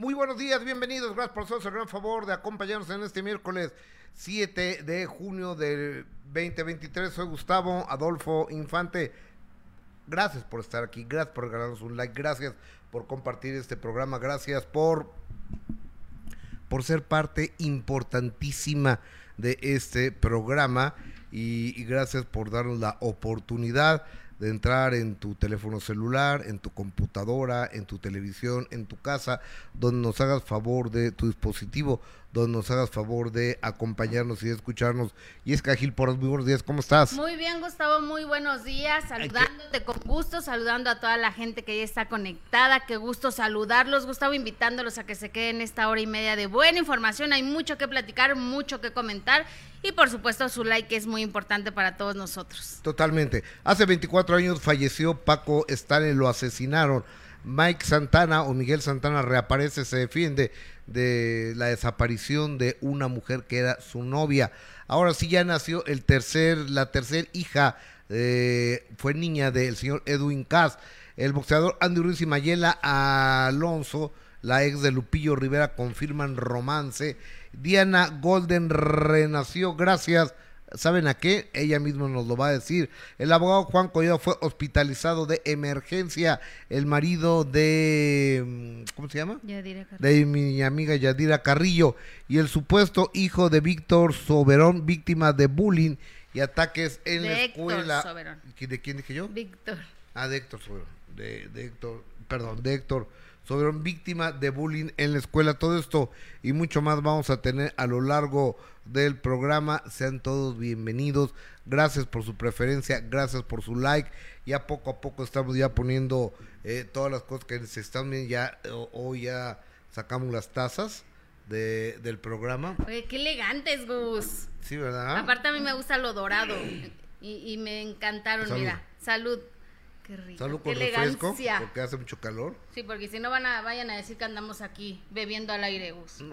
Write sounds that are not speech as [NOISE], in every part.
Muy buenos días, bienvenidos. Gracias por hacernos el gran favor de acompañarnos en este miércoles 7 de junio del 2023. Soy Gustavo Adolfo Infante. Gracias por estar aquí, gracias por regalarnos un like, gracias por compartir este programa, gracias por, por ser parte importantísima de este programa y, y gracias por darnos la oportunidad de entrar en tu teléfono celular, en tu computadora, en tu televisión, en tu casa, donde nos hagas favor de tu dispositivo, donde nos hagas favor de acompañarnos y escucharnos. Y es Cajil por muy buenos días, ¿cómo estás? Muy bien, Gustavo, muy buenos días, saludándote con gusto, saludando a toda la gente que ya está conectada, qué gusto saludarlos, Gustavo, invitándolos a que se queden esta hora y media de buena información, hay mucho que platicar, mucho que comentar y por supuesto su like es muy importante para todos nosotros. Totalmente. Hace 24 años falleció Paco Stanley, lo asesinaron. Mike Santana o Miguel Santana reaparece, se defiende de la desaparición de una mujer que era su novia. Ahora sí ya nació el tercer, la tercer hija, eh, fue niña del señor Edwin Cass. El boxeador Andy Ruiz y Mayela Alonso, la ex de Lupillo Rivera, confirman romance. Diana Golden renació gracias ¿Saben a qué? Ella misma nos lo va a decir. El abogado Juan Collado fue hospitalizado de emergencia. El marido de... mm, ¿Cómo se llama? Yadira Carrillo. De mi amiga Yadira Carrillo. Y el supuesto hijo de Víctor Soberón, víctima de bullying y ataques en la Héctor escuela. Soberón. ¿De quién dije yo? Víctor. Ah, de Héctor Soberón. De, de Héctor, perdón, de Héctor Soberón, víctima de bullying en la escuela. Todo esto y mucho más vamos a tener a lo largo del programa. Sean todos bienvenidos. Gracias por su preferencia, gracias por su like. Ya poco a poco estamos ya poniendo eh, todas las cosas que se están viendo. Ya o- hoy ya sacamos las tazas de, del programa. Oye, qué elegantes, Gus. Sí, ¿verdad? Aparte a mí me gusta lo dorado y, y me encantaron, Salud. mira. Salud. Qué rico. Salud qué con refresco, elegancia. porque hace mucho calor. Sí, porque si no van a, vayan a decir que andamos aquí bebiendo al aire, Gus.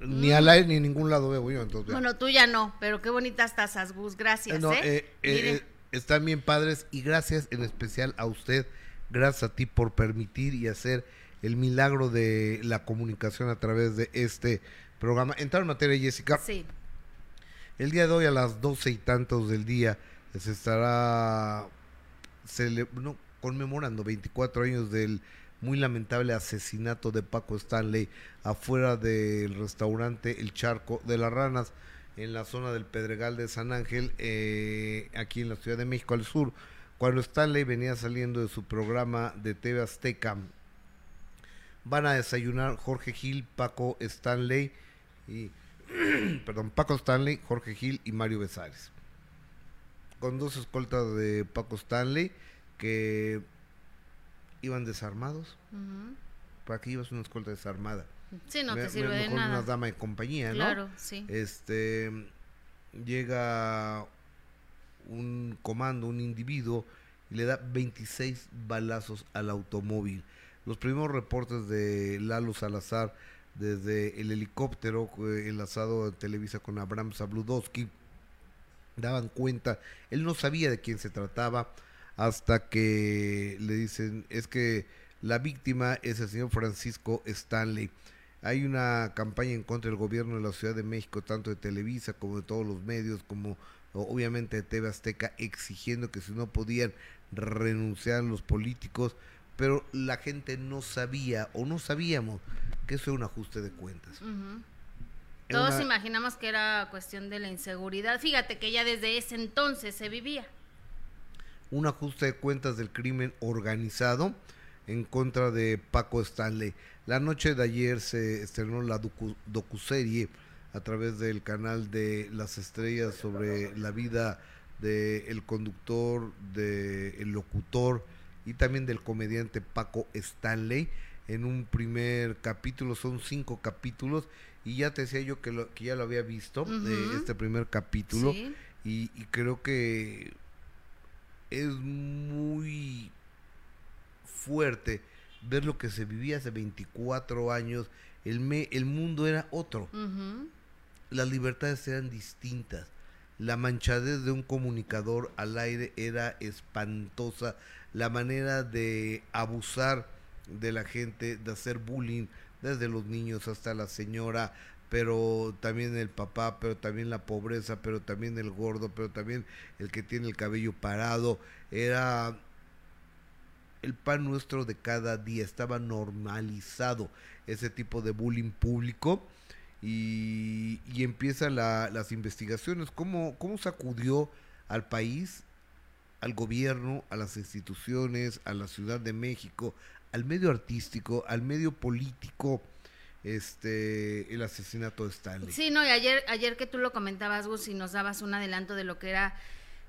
Ni al aire ni en ningún lado veo yo, entonces. Bueno, tú ya no, pero qué bonitas tazas, Gus. Gracias, No, ¿eh? eh, eh, eh, están bien padres y gracias en especial a usted, gracias a ti por permitir y hacer el milagro de la comunicación a través de este programa. Entrar en materia, Jessica. Sí. El día de hoy a las doce y tantos del día se estará cele- no, conmemorando 24 años del muy lamentable asesinato de Paco Stanley afuera del restaurante El Charco de las Ranas en la zona del Pedregal de San Ángel, eh, aquí en la Ciudad de México al sur, cuando Stanley venía saliendo de su programa de TV Azteca. Van a desayunar Jorge Gil, Paco Stanley y [CLEARS THROAT] perdón, Paco Stanley, Jorge Gil y Mario Besares. Con dos escoltas de Paco Stanley que iban desarmados. ¿Para qué ibas una escolta desarmada? Sí, no Me- te me- sirve de mejor una dama de compañía, ¿no? Claro, sí. Este llega un comando, un individuo y le da 26 balazos al automóvil. Los primeros reportes de Lalo Salazar desde el helicóptero eh, enlazado en Televisa con Abraham Zabludowski daban cuenta, él no sabía de quién se trataba hasta que le dicen, es que la víctima es el señor Francisco Stanley. Hay una campaña en contra del gobierno de la Ciudad de México, tanto de Televisa como de todos los medios, como obviamente de TV Azteca, exigiendo que si no podían renunciar los políticos, pero la gente no sabía o no sabíamos que eso era un ajuste de cuentas. Todos una- imaginamos que era cuestión de la inseguridad. Fíjate que ya desde ese entonces se vivía. un ajuste de cuentas del crimen organizado en contra de Paco Stanley. La noche de ayer se estrenó la docu- docuserie a través del canal de Las Estrellas sobre la vida del conductor, del locutor y también del comediante Paco Stanley. En un primer capítulo, son cinco capítulos, y ya te decía yo que, lo, que ya lo había visto, eh, este primer capítulo Sí. y, y creo que es muy fuerte ver lo que se vivía hace 24 años. El, me- el mundo era otro, las libertades eran distintas. La manchadez de un comunicador al aire era espantosa. La manera de abusar de la gente, de hacer bullying, desde los niños hasta la señora, pero también el papá, pero también la pobreza, pero también el gordo, pero también el que tiene el cabello parado. Era el pan nuestro de cada día, estaba normalizado ese tipo de bullying público y, y empiezan las investigaciones. ¿Cómo, ¿Cómo sacudió al país, al gobierno, a las instituciones, a la Ciudad de México, al medio artístico, al medio político? este el asesinato de Stanley. Sí, no, y ayer, ayer que tú lo comentabas, Gus, y nos dabas un adelanto de lo que era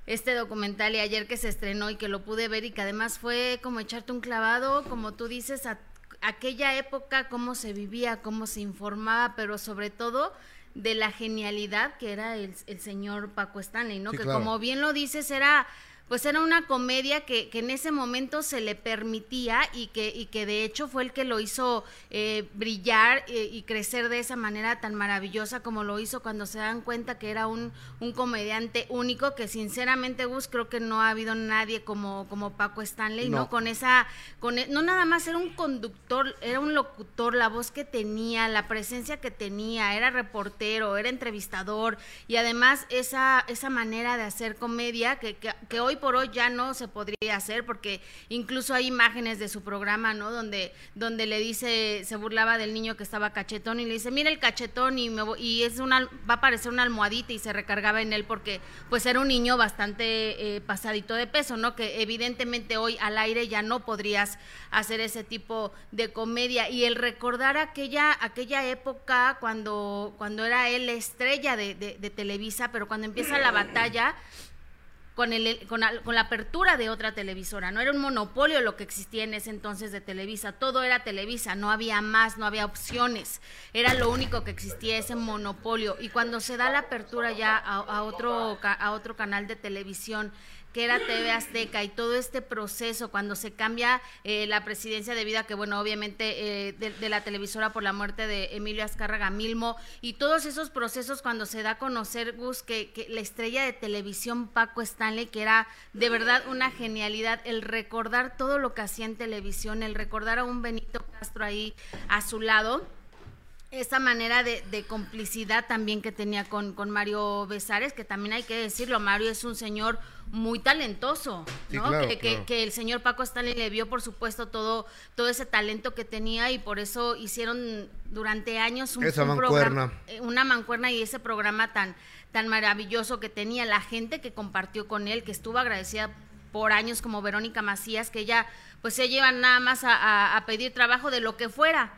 este documental y ayer que se estrenó y que lo pude ver y que además fue como echarte un clavado, como tú dices, a aquella época, cómo se vivía, cómo se informaba, pero sobre todo de la genialidad que era el, señor Paco Stanley, ¿no? que como bien lo dices, era pues era una comedia que, que, en ese momento se le permitía y que, y que de hecho fue el que lo hizo eh, brillar eh, y crecer de esa manera tan maravillosa como lo hizo cuando se dan cuenta que era un, un comediante único, que sinceramente Gus creo que no ha habido nadie como, como Paco Stanley, ¿no? Con esa, con, e, no nada más era un conductor, era un locutor, la voz que tenía, la presencia que tenía, era reportero, era entrevistador y además esa, esa manera de hacer comedia que, que, que hoy por hoy ya no se podría hacer porque incluso hay imágenes de su programa, ¿no? Donde, donde le dice, se burlaba del niño que estaba cachetón y le dice, mira el cachetón y, me, y es una, va a parecer una almohadita y se recargaba en él porque pues era un niño bastante eh, pasadito de peso, ¿no? Que evidentemente hoy al aire ya no podrías hacer ese tipo de comedia y el recordar aquella, aquella época cuando, cuando era él estrella de, de Televisa, pero cuando empieza la batalla, con, el, con, la, apertura de otra televisora. No era un monopolio lo que existía en ese entonces de Televisa. Todo era Televisa, no había más, no había opciones. Era lo único que existía, ese monopolio. Y cuando se da la apertura ya a, otro, a otro canal de televisión que era TV Azteca y todo este proceso cuando se cambia eh, la presidencia de vida, que bueno, obviamente eh, de, la televisora por la muerte de Emilio Azcárraga Milmo y todos esos procesos cuando se da a conocer, Gus, que, que la estrella de televisión Paco Stanley, que era de verdad una genialidad, el recordar todo lo que hacía en televisión, el recordar a un Benito Castro ahí a su lado esa manera de, complicidad también que tenía con, con, Mario Besares, que también hay que decirlo, Mario es un señor muy talentoso, ¿no? que, el señor Paco Stanley le vio, por supuesto, todo, todo ese talento que tenía y por eso hicieron durante años un, Programa, eh, una mancuerna y ese programa tan, tan maravilloso que tenía la gente que compartió con él, que estuvo agradecida por años como Verónica Macías, que ella pues se lleva nada más a pedir trabajo de lo que fuera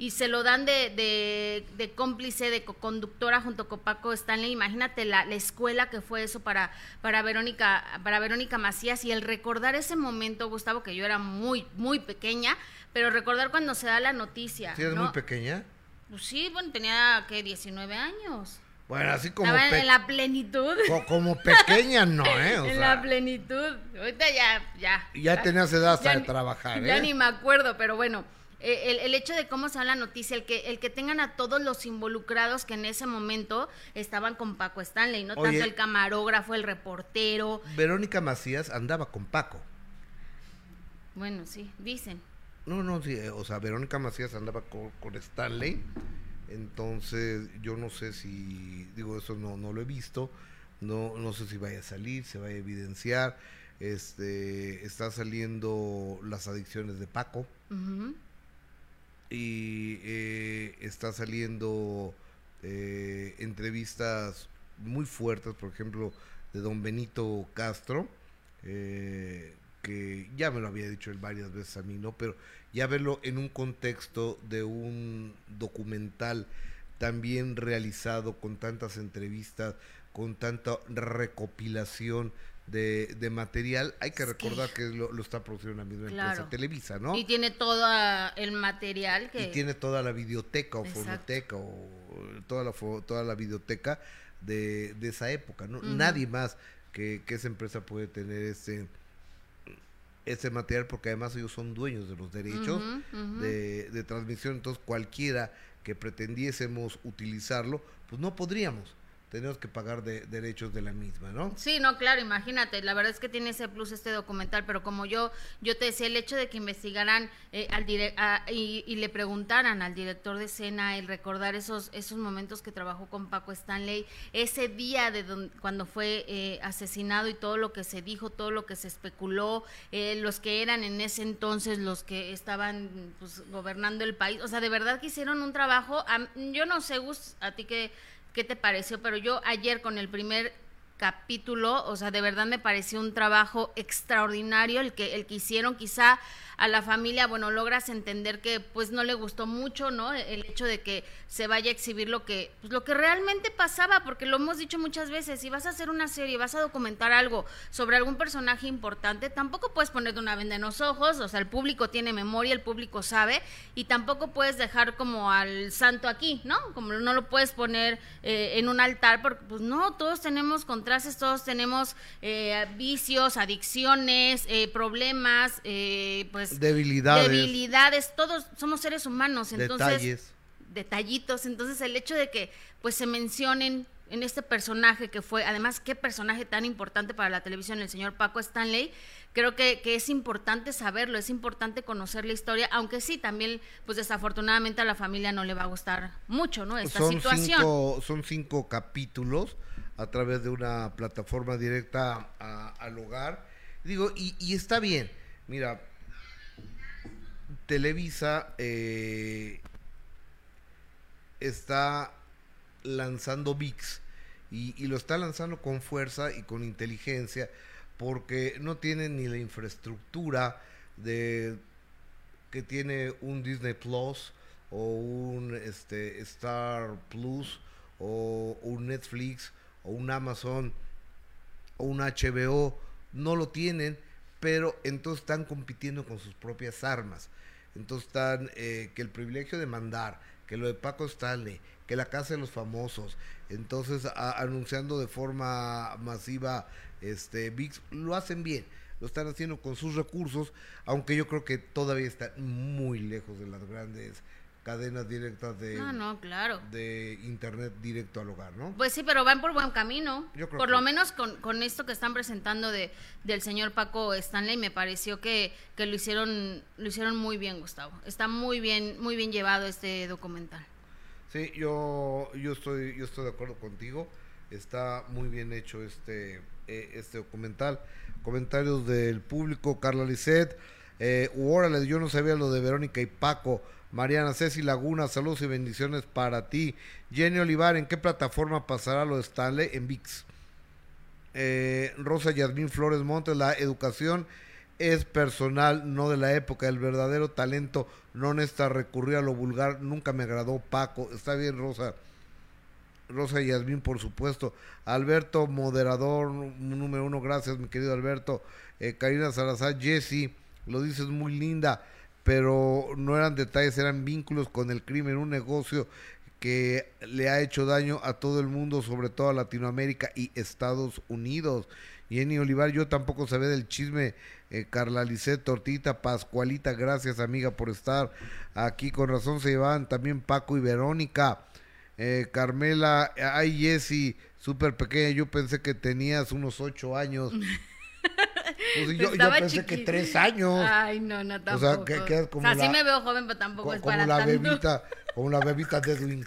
y se lo dan de, de, cómplice, de conductora junto con Paco Stanley. Imagínate la, la, escuela que fue eso para, para, Verónica, para Verónica Macías y el recordar ese momento, Gustavo, que yo era muy, muy pequeña, pero recordar cuando se da la noticia. ¿Sí eres muy pequeña? Pues sí, bueno, tenía que 19 años. Bueno, así como. Estaba en la plenitud. como pequeña, no, ¿eh? [LAUGHS] en la plenitud. Ahorita ya, ya. Ya, tenías edad hasta de trabajar, ¿eh? Ya ni me acuerdo, pero bueno. Eh, el, hecho de cómo se da la noticia, el que, el que tengan a todos los involucrados que en ese momento estaban con Paco Stanley, no tanto el camarógrafo, el reportero. Verónica Macías andaba con Paco. Bueno, sí, dicen. No, no, sí, o sea, Verónica Macías andaba con, Stanley, entonces yo no sé si, digo, eso no, no lo he visto, no, no sé si vaya a salir, se va a evidenciar, este, está saliendo las adicciones de Paco y eh, está saliendo eh, entrevistas muy fuertes, por ejemplo, de don Benito Castro, eh, que ya me lo había dicho él varias veces a mí, ¿no? Pero ya verlo en un contexto de un documental también realizado con tantas entrevistas, con tanta recopilación de, material. Hay que recordar que, lo, está produciendo la misma empresa Televisa, ¿no? Y tiene todo el material que... Y tiene toda la videoteca o fonoteca o toda la, toda la videoteca de, esa época, ¿no? Nadie más que, esa empresa puede tener ese ese material porque además ellos son dueños de los derechos de, de transmisión, entonces cualquiera que pretendiésemos utilizarlo, pues no podríamos tenemos que pagar de, derechos de la misma, ¿no? Sí, no, claro, imagínate, la verdad es que tiene ese plus este documental, pero como yo yo te decía, el hecho de que investigaran eh, al y, le preguntaran al director de escena el recordar esos esos momentos que trabajó con Paco Stanley, ese día de cuando fue eh, asesinado y todo lo que se dijo, todo lo que se especuló, eh, los que eran en ese entonces los que estaban pues, gobernando el país, o sea, de verdad que hicieron un trabajo, yo no sé, Gus, a ti que qué te pareció, pero yo ayer con el primer capítulo, o sea, de verdad me pareció un trabajo extraordinario el que el que hicieron, quizá a la familia, bueno, logras entender que pues no le gustó mucho, ¿no? El hecho de que se vaya a exhibir lo que pues, lo que realmente pasaba, porque lo hemos dicho muchas veces, si vas a hacer una serie, vas a documentar algo sobre algún personaje importante, tampoco puedes poner una venda en los ojos, o sea, el público tiene memoria, el público sabe y tampoco puedes dejar como al santo aquí, ¿no? Como no lo puedes poner eh, en un altar porque pues no, todos tenemos contrastes, todos tenemos eh, vicios, adicciones, eh, problemas, pues debilidades. Debilidades, todos somos seres humanos, entonces detallitos, entonces el hecho de que pues se mencionen en este personaje que fue, además qué personaje tan importante para la televisión, el señor Paco Stanley, creo que, que, es importante saberlo, es importante conocer la historia, aunque sí, también, pues desafortunadamente a la familia no le va a gustar mucho, ¿no? Esta son situación. Cinco, son cinco capítulos a través de una plataforma directa al hogar. Digo, y, y está bien, mira, Televisa eh, está lanzando VIX y, lo está lanzando con fuerza y con inteligencia porque no tiene ni la infraestructura de que tiene un Disney Plus o un este, Star Plus o un Netflix o un Amazon o un HBO no lo tienen pero entonces están compitiendo con sus propias armas. Entonces están eh, que el privilegio de mandar, que lo de Paco Stanley, que la casa de los famosos, entonces anunciando de forma masiva este VIX, lo hacen bien, lo están haciendo con sus recursos, aunque yo creo que todavía están muy lejos de las grandes cadenas directas de, ah, claro. de internet directo al hogar, ¿no? Pues sí, pero van por buen camino. por lo menos con, con, esto que están presentando de, del señor Paco Stanley, me pareció que, que lo hicieron, lo hicieron muy bien, Gustavo. Está muy bien, muy bien llevado este documental. Sí, yo, yo estoy, yo estoy de acuerdo contigo. Está muy bien hecho este, eh, este documental. Comentarios del público, Carla Lisset. Eh, órale, yo no sabía lo de Verónica y Paco. Mariana Ceci Laguna, saludos y bendiciones para ti. Jenny Olivar, ¿en qué plataforma pasará lo de Stanley? En VIX. Eh, Rosa Yasmín Flores Montes, la educación es personal, no de la época. El verdadero talento no necesita recurrir a lo vulgar. Nunca me agradó Paco. Está bien, Rosa. Rosa Yasmín, por supuesto. Alberto, moderador número uno. Gracias, mi querido Alberto. Eh, Karina Salazar, Jessy, lo dices muy linda pero no eran detalles, eran vínculos con el crimen, un negocio que le ha hecho daño a todo el mundo, sobre todo a Latinoamérica y Estados Unidos. Jenny Olivar, yo tampoco sabía del chisme. Eh, Carla Lisset, Tortita, Pascualita, gracias amiga por estar aquí. Con razón se llevaban también Paco y Verónica. Eh, Carmela, ay Jessy, súper pequeña, yo pensé que tenías unos ocho años. [LAUGHS] Pues yo, pensé que tres años. Ay, no, no, tampoco. O sea, que, que como o sea, sí me veo joven, pero tampoco es para la tanto. Bebita, [LAUGHS] como la bebita de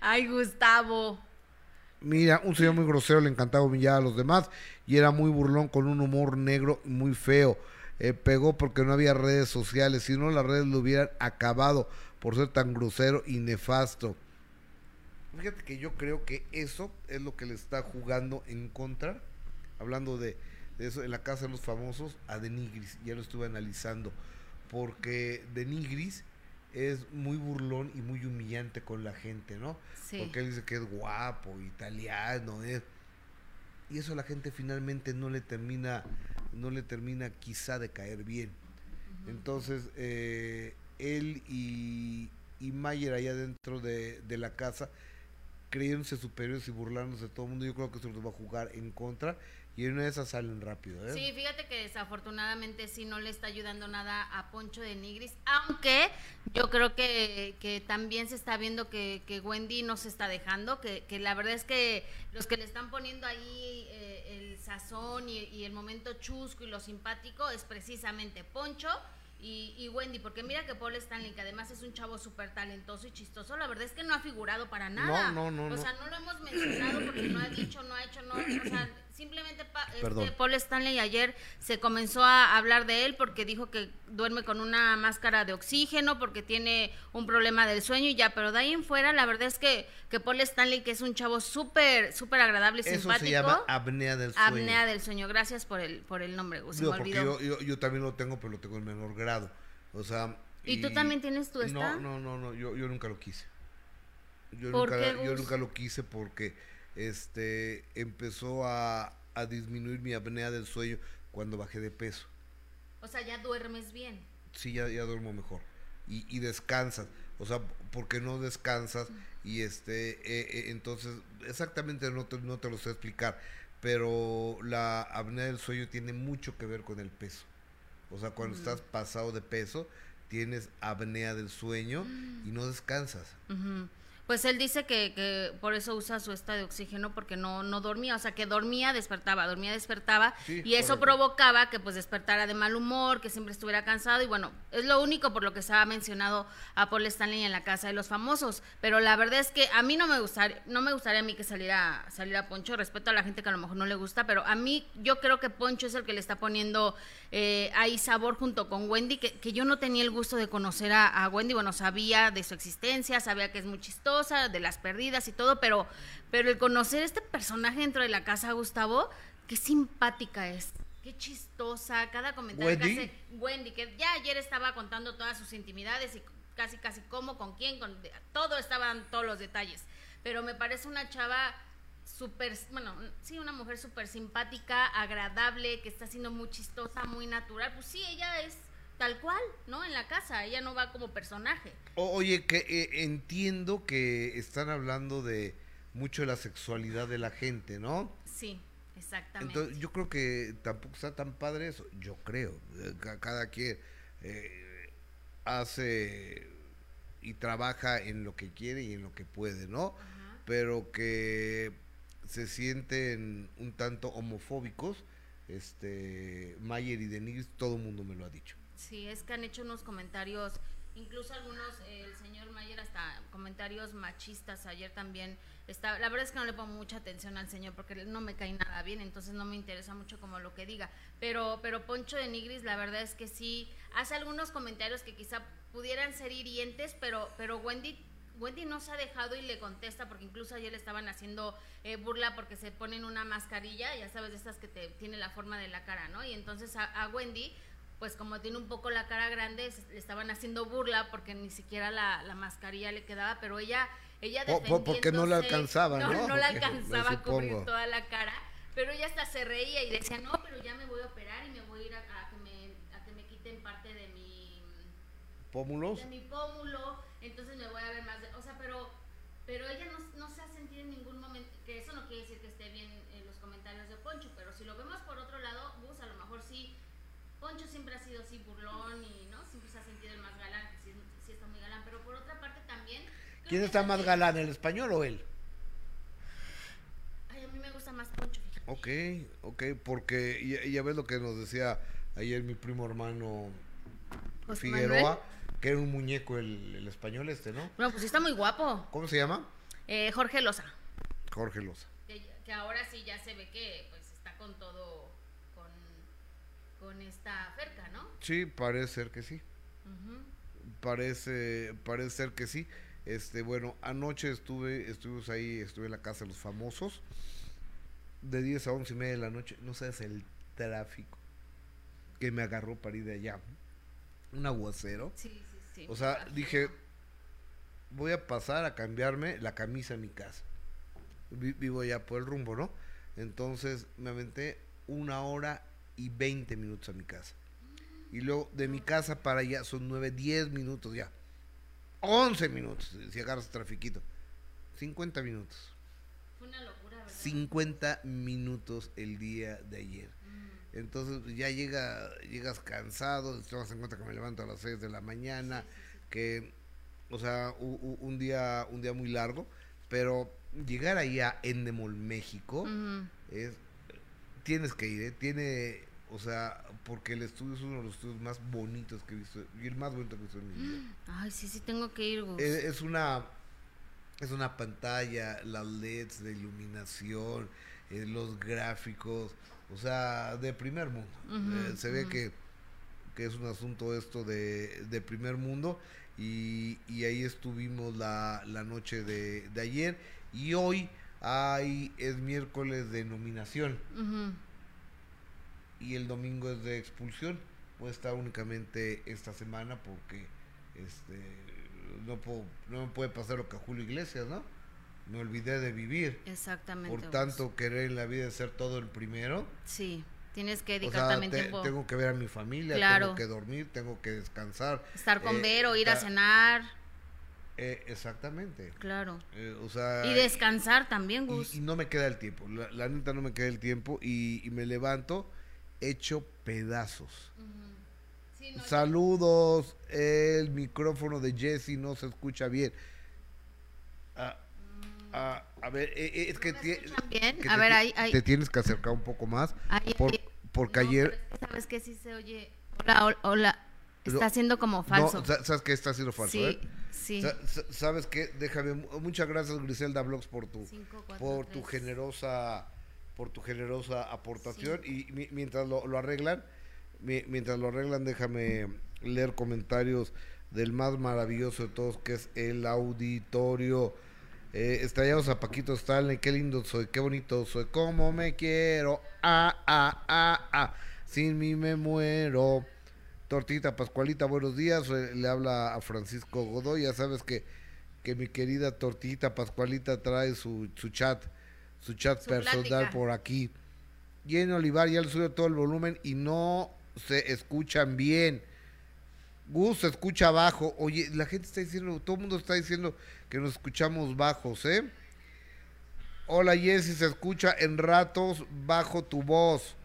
Ay, Gustavo. Mira, un señor muy grosero, le encantaba humillar a los demás y era muy burlón con un humor negro muy feo. Eh, pegó porque no había redes sociales, si no las redes lo hubieran acabado por ser tan grosero y nefasto. Fíjate que yo creo que eso es lo que le está jugando en contra, hablando de eso en la casa de los famosos a Denigris, ya lo estuve analizando, porque Denigris es muy burlón y muy humillante con la gente, ¿no? Porque él dice que es guapo, italiano, es y eso a la gente finalmente no le termina, no le termina quizá de caer bien. Entonces, eh, él y, y Mayer allá dentro de, de la casa, creyéndose superiores y burlándose de todo el mundo, yo creo que eso los va a jugar en contra y en una de esas salen rápido. ¿eh? Sí, fíjate que desafortunadamente sí no le está ayudando nada a Poncho de Nigris, aunque Yo creo que, que también se está viendo que, que Wendy no se está dejando, que, que la verdad es que los que le están poniendo ahí eh, el sazón y, y el momento chusco y lo simpático es precisamente Poncho y, y Wendy, porque mira que Paul Stanley, que además es un chavo súper talentoso y chistoso, la verdad es que no ha figurado para nada. No, no, no, O sea, no lo hemos mencionado porque no ha dicho, no ha hecho, no, o sea, simplemente este, Paul Stanley ayer se comenzó a hablar de él porque dijo que duerme con una máscara de oxígeno porque tiene un problema del sueño y ya, pero de ahí en fuera la verdad es que, que Paul Stanley, que es un chavo súper, súper agradable y Eso simpático. se llama apnea del sueño. apnea del sueño. Gracias por el, por el nombre, Gus, se Digo, me olvidó. yo, yo, yo también lo tengo, pero lo tengo en menor grado. O sea. ¿Y tú también tienes tu esta? No, no, no, no, yo, yo nunca lo quise. Yo ¿Por nunca, qué, yo nunca lo quise porque este empezó a, a disminuir mi apnea del sueño cuando bajé de peso. O sea, ya duermes bien. Sí, ya, ya duermo mejor. Y, y descansas. O sea, porque no descansas y este, eh, eh, entonces, exactamente no te, no te lo sé explicar, pero la apnea del sueño tiene mucho que ver con el peso. O sea, cuando estás pasado de peso, tienes apnea del sueño y no descansas. Pues él dice que, que por eso usa su esta de oxígeno porque no, no dormía, o sea que dormía, despertaba, dormía, despertaba Sí, y eso correcto. provocaba que pues despertara de mal humor, que siempre estuviera cansado y bueno, es lo único por lo que se ha mencionado a Paul Stanley en la casa de los famosos, pero la verdad es que a mí no me gustaría, no me gustaría a mí que saliera, saliera Poncho, respeto a la gente que a lo mejor no le gusta, pero a mí yo creo que Poncho es el que le está poniendo eh, ahí sabor junto con Wendy, que, que yo no tenía el gusto de conocer a, a Wendy, bueno, sabía de su existencia, sabía que es muy de las perdidas y todo, pero, pero el conocer este personaje dentro de la casa, Gustavo, qué simpática es. Qué chistosa, cada comentario ¿Wendy? que hace Wendy, que ya ayer estaba contando todas sus intimidades y casi casi cómo, con quién, con todo estaban todos los detalles. Pero me parece una chava súper, bueno, sí, una mujer súper simpática, agradable, que está siendo muy chistosa, muy natural. Pues sí, ella es tal cual, ¿no? En la casa, ella no va como personaje. O- oye, que eh, entiendo que están hablando de mucho de la sexualidad de la gente, ¿no? Sí, exactamente. Entonces, yo creo que tampoco está tan padre eso. Yo creo. Ca- Cada quien eh, hace y trabaja en lo que quiere y en lo que puede, ¿no? Ajá. Pero que se sienten un tanto homofóbicos, este, Mayer y Denise, todo el mundo me lo ha dicho. Sí, es que han hecho unos comentarios, incluso algunos, eh, el señor Mayer hasta comentarios machistas ayer también. Está, la verdad es que no le pongo mucha atención al señor porque no me cae nada bien, entonces no me interesa mucho como lo que diga. Pero, pero Poncho de Nigris, la verdad es que sí, hace algunos comentarios que quizá pudieran ser hirientes, pero, pero Wendy Wendy no se ha dejado y le contesta porque incluso ayer le estaban haciendo eh, burla porque se ponen una mascarilla, ya sabes, de estas que te tiene la forma de la cara, ¿no? Y entonces a, a Wendy, pues como tiene un poco la cara grande, le estaban haciendo burla porque ni siquiera la, la mascarilla le quedaba, pero ella, ella po- porque no defendiéndose- alcanzaba, ¿no? No, le Porque, alcanzaba a cubrir toda la cara, pero ella hasta se reía y decía, no, pero ya me voy a operar y me voy a ir a, a que, me, a que me quiten parte de mi ¿Pómulos? de mi pómulo, entonces me voy a ver más de, o sea, pero pero ella no, no se ha sentido en ningún momento, que eso no quiere decir que esté bien en los comentarios de Poncho, pero si lo vemos por otro lado, Gus, a lo mejor sí, Poncho siempre ha sido así burlón y, ¿no? Siempre se ha sentido el más galán, sí, sí está muy galán, pero por otra parte también... ¿Quién está más también- galán, el español o él? Ay, a mí me gusta más Poncho. Ok, ok, porque ya, ya ves lo que nos decía ayer mi primo hermano José Figueroa, Manuel. que era un muñeco el, el español este, ¿no? Bueno, pues sí está muy guapo. ¿Cómo se llama? Eh, Jorge Loza. Jorge Loza. que, que ahora sí ya se ve que pues está con todo con esta Ferca, ¿no? Sí, parece ser que sí. Parece, parece ser que sí. Este, bueno, anoche estuve, estuvimos ahí, estuve en la casa de los famosos. De 10 a 11 y media de la noche, no sabes el tráfico que me agarró para ir de allá. Un aguacero. Sí, sí, sí. O sea, dije, voy a pasar a cambiarme la camisa a mi casa. Vi- vivo ya por el rumbo, ¿no? Entonces me aventé una hora y 20 minutos a mi casa. Y luego de mi casa para allá son 9, 10 minutos ya. 11 minutos si agarras trafiquito. 50 minutos. Fue una locura, ¿verdad? 50 minutos el día de ayer. Mm. Entonces ya llega, llegas cansado, te das en cuenta que me levanto a las 6 de la mañana, que, o sea, un día, un día muy largo, pero llegar ahí a Endemol, México, es, tienes que ir, ¿eh? tiene, o sea, porque el estudio es uno de los estudios más bonitos que he visto, y el más bonito que he visto en mi vida. [GASPS] Ay, sí, sí, tengo que ir, Es, una, es una pantalla, las LEDs de iluminación, eh, los gráficos, o sea, de primer mundo. Eh, se ve que, que, es un asunto esto de, de primer mundo y, y ahí estuvimos la, la noche de, de, ayer y hoy hay, es miércoles de nominación y el domingo es de expulsión. Voy a estar únicamente esta semana porque este no, puedo, no me puede pasar lo que a Julio Iglesias, ¿no? Me olvidé de vivir. Exactamente. Por tanto, querer en la vida ser todo el primero. Sí. Tienes que dedicar también tiempo. Tengo que ver a mi familia, tengo que dormir, tengo que descansar. Estar con eh, Vero, ir a cenar. Eh, exactamente. Claro. Eh, o sea, y descansar también, Gus. Y, no me queda el tiempo. La, neta no me queda el tiempo y, me levanto hecho pedazos. Saludos. El micrófono de Jesse no se escucha bien. Ah, a ver, eh, eh, es que, a ver, ahí, te tienes que acercar un poco más. porque ayer. Sabes que sí se oye. Hola, hola. Está haciendo como falso. ¿Sabes qué está haciendo falso? Sí, eh? Sí. ¿Sabes qué? Déjame. Muchas gracias, Griselda Blogs, por tu, por tu generosa por tu generosa aportación. Y mientras lo, lo arreglan, mientras lo arreglan, déjame leer comentarios del más maravilloso de todos, que es el auditorio. Eh, a Paquito Stanley, qué lindo soy, qué bonito soy, cómo me quiero, ah, ah, ah, ah, sin mí me muero. Tortita Pascualita, buenos días, eh, le habla a Francisco Godoy, ya sabes que, que mi querida Tortita Pascualita trae su, su chat, su chat personal por aquí. Y en Olivar ya le sube todo el volumen y no se escuchan bien. Gus se escucha bajo. Oye, la gente está diciendo, todo el mundo está diciendo que nos escuchamos bajos, ¿eh? Hola Jessy, se escucha en ratos bajo tu voz.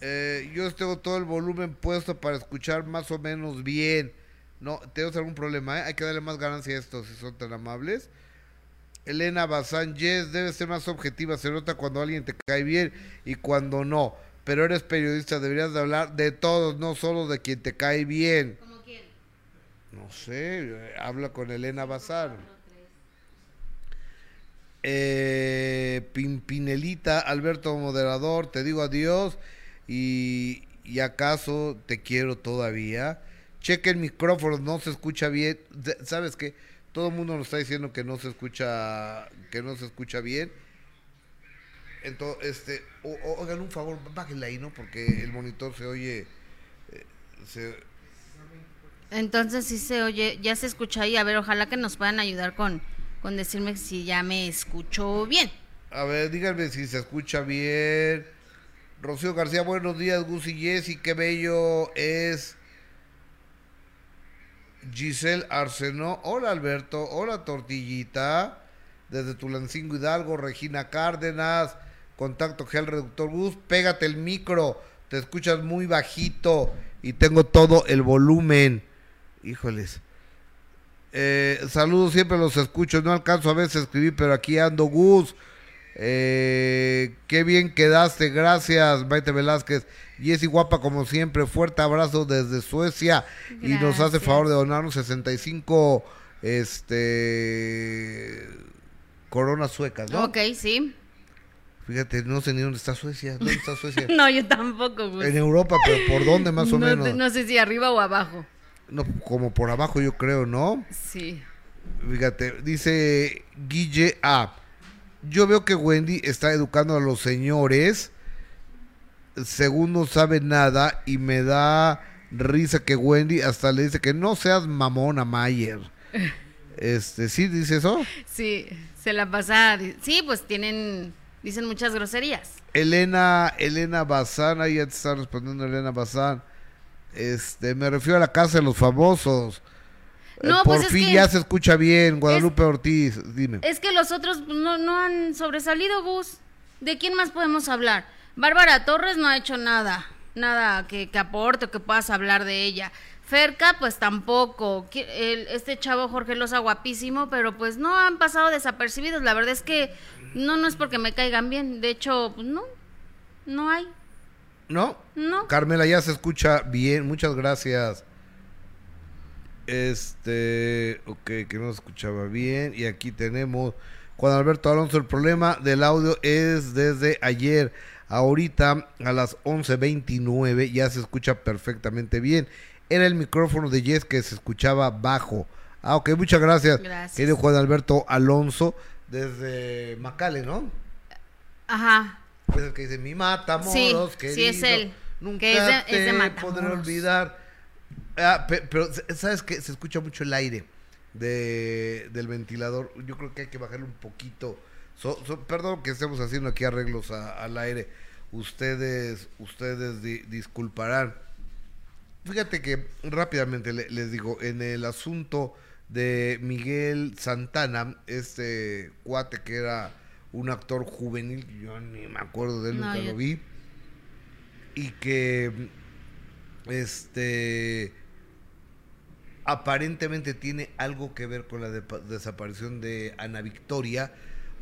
Eh, yo tengo todo el volumen puesto para escuchar más o menos bien. No, ¿tenemos algún problema? Eh? Hay que darle más ganancia a esto si son tan amables. Elena Bazán, Yes, debe ser más objetiva. Se nota cuando alguien te cae bien y cuando no. Pero eres periodista, deberías de hablar de todos, no solo de quien te cae bien. No sé, habla con Elena Bazar. Eh, Pimpinelita, Alberto Moderador, te digo adiós y, y acaso te quiero todavía. Cheque el micrófono, no se escucha bien. ¿Sabes qué? Todo el mundo nos está diciendo que no se escucha, que no se escucha bien. Entonces, este, oigan un favor, bájenle ahí, ¿no? Porque el monitor se oye, eh, se, entonces sí se oye, ya se escucha ahí. A ver, ojalá que nos puedan ayudar con, con decirme si ya me escucho bien. A ver, díganme si se escucha bien. Rocío García, buenos días, Gus y Jessy, qué bello es. Giselle Arsenó, hola Alberto, hola Tortillita, desde Tulancingo Hidalgo, Regina Cárdenas, contacto gel reductor Gus, pégate el micro, te escuchas muy bajito y tengo todo el volumen. Híjoles. Eh, saludos, siempre los escucho. No alcanzo a veces escribir, pero aquí ando, Gus. Eh, qué bien quedaste, gracias, Maite Velázquez. Jessy guapa como siempre, fuerte abrazo desde Suecia y nos hace favor de donarnos 65 este coronas suecas, ¿no? Ok, sí. Fíjate, no sé ni dónde está Suecia. ¿Dónde está Suecia? [LAUGHS] no, yo tampoco, Gus. En Europa, pero ¿por dónde más o menos? No sé si arriba o abajo. No, como por abajo yo creo, ¿no? Sí. Fíjate, dice Guille A. Yo veo que Wendy está educando a los señores según no sabe nada y me da risa que Wendy hasta le dice que no seas mamona Mayer. [LAUGHS] Este, ¿sí dice eso? Sí, se la pasa, sí, pues tienen dicen muchas groserías. Elena, Elena Bazán, ahí ya te está respondiendo Elena Bazán. Este, me refiero a la casa de los famosos. Eh, pues Por fin ya se escucha bien, Guadalupe Ortiz, dime. Es que los otros no, no han sobresalido, Gus. ¿De quién más podemos hablar? Bárbara Torres no ha hecho nada, nada que, que aporte o que puedas hablar de ella. Ferca, pues tampoco. este chavo Jorge Loza, guapísimo, pero pues no han pasado desapercibidos. La verdad es que no, no es porque me caigan bien. De hecho, pues no, no hay. ¿No? No. Carmela, ya se escucha bien. Muchas gracias. Este, ok, que no se escuchaba bien. Y aquí tenemos Juan Alberto Alonso. El problema del audio es desde ayer. Ahorita a las 11.29 ya se escucha perfectamente bien era el micrófono de Jess que se escuchaba bajo. Ah, ok, muchas gracias. Gracias. Querido Juan Alberto Alonso, desde Macale, ¿no? Ajá. Pues el que dice, mi mata, sí, Sí, es él. Nunca que es de, es de podré olvidar. Ah, pero, ¿sabes qué? Se escucha mucho el aire de, del ventilador. Yo creo que hay que bajarle un poquito. perdón que estemos haciendo aquí arreglos al aire. Ustedes, ustedes disculparán. Fíjate que rápidamente les digo, en el asunto de Miguel Santana, este cuate que era un actor juvenil, yo ni me acuerdo de él, nunca lo vi, y que este aparentemente tiene algo que ver con la desaparición de Ana Victoria,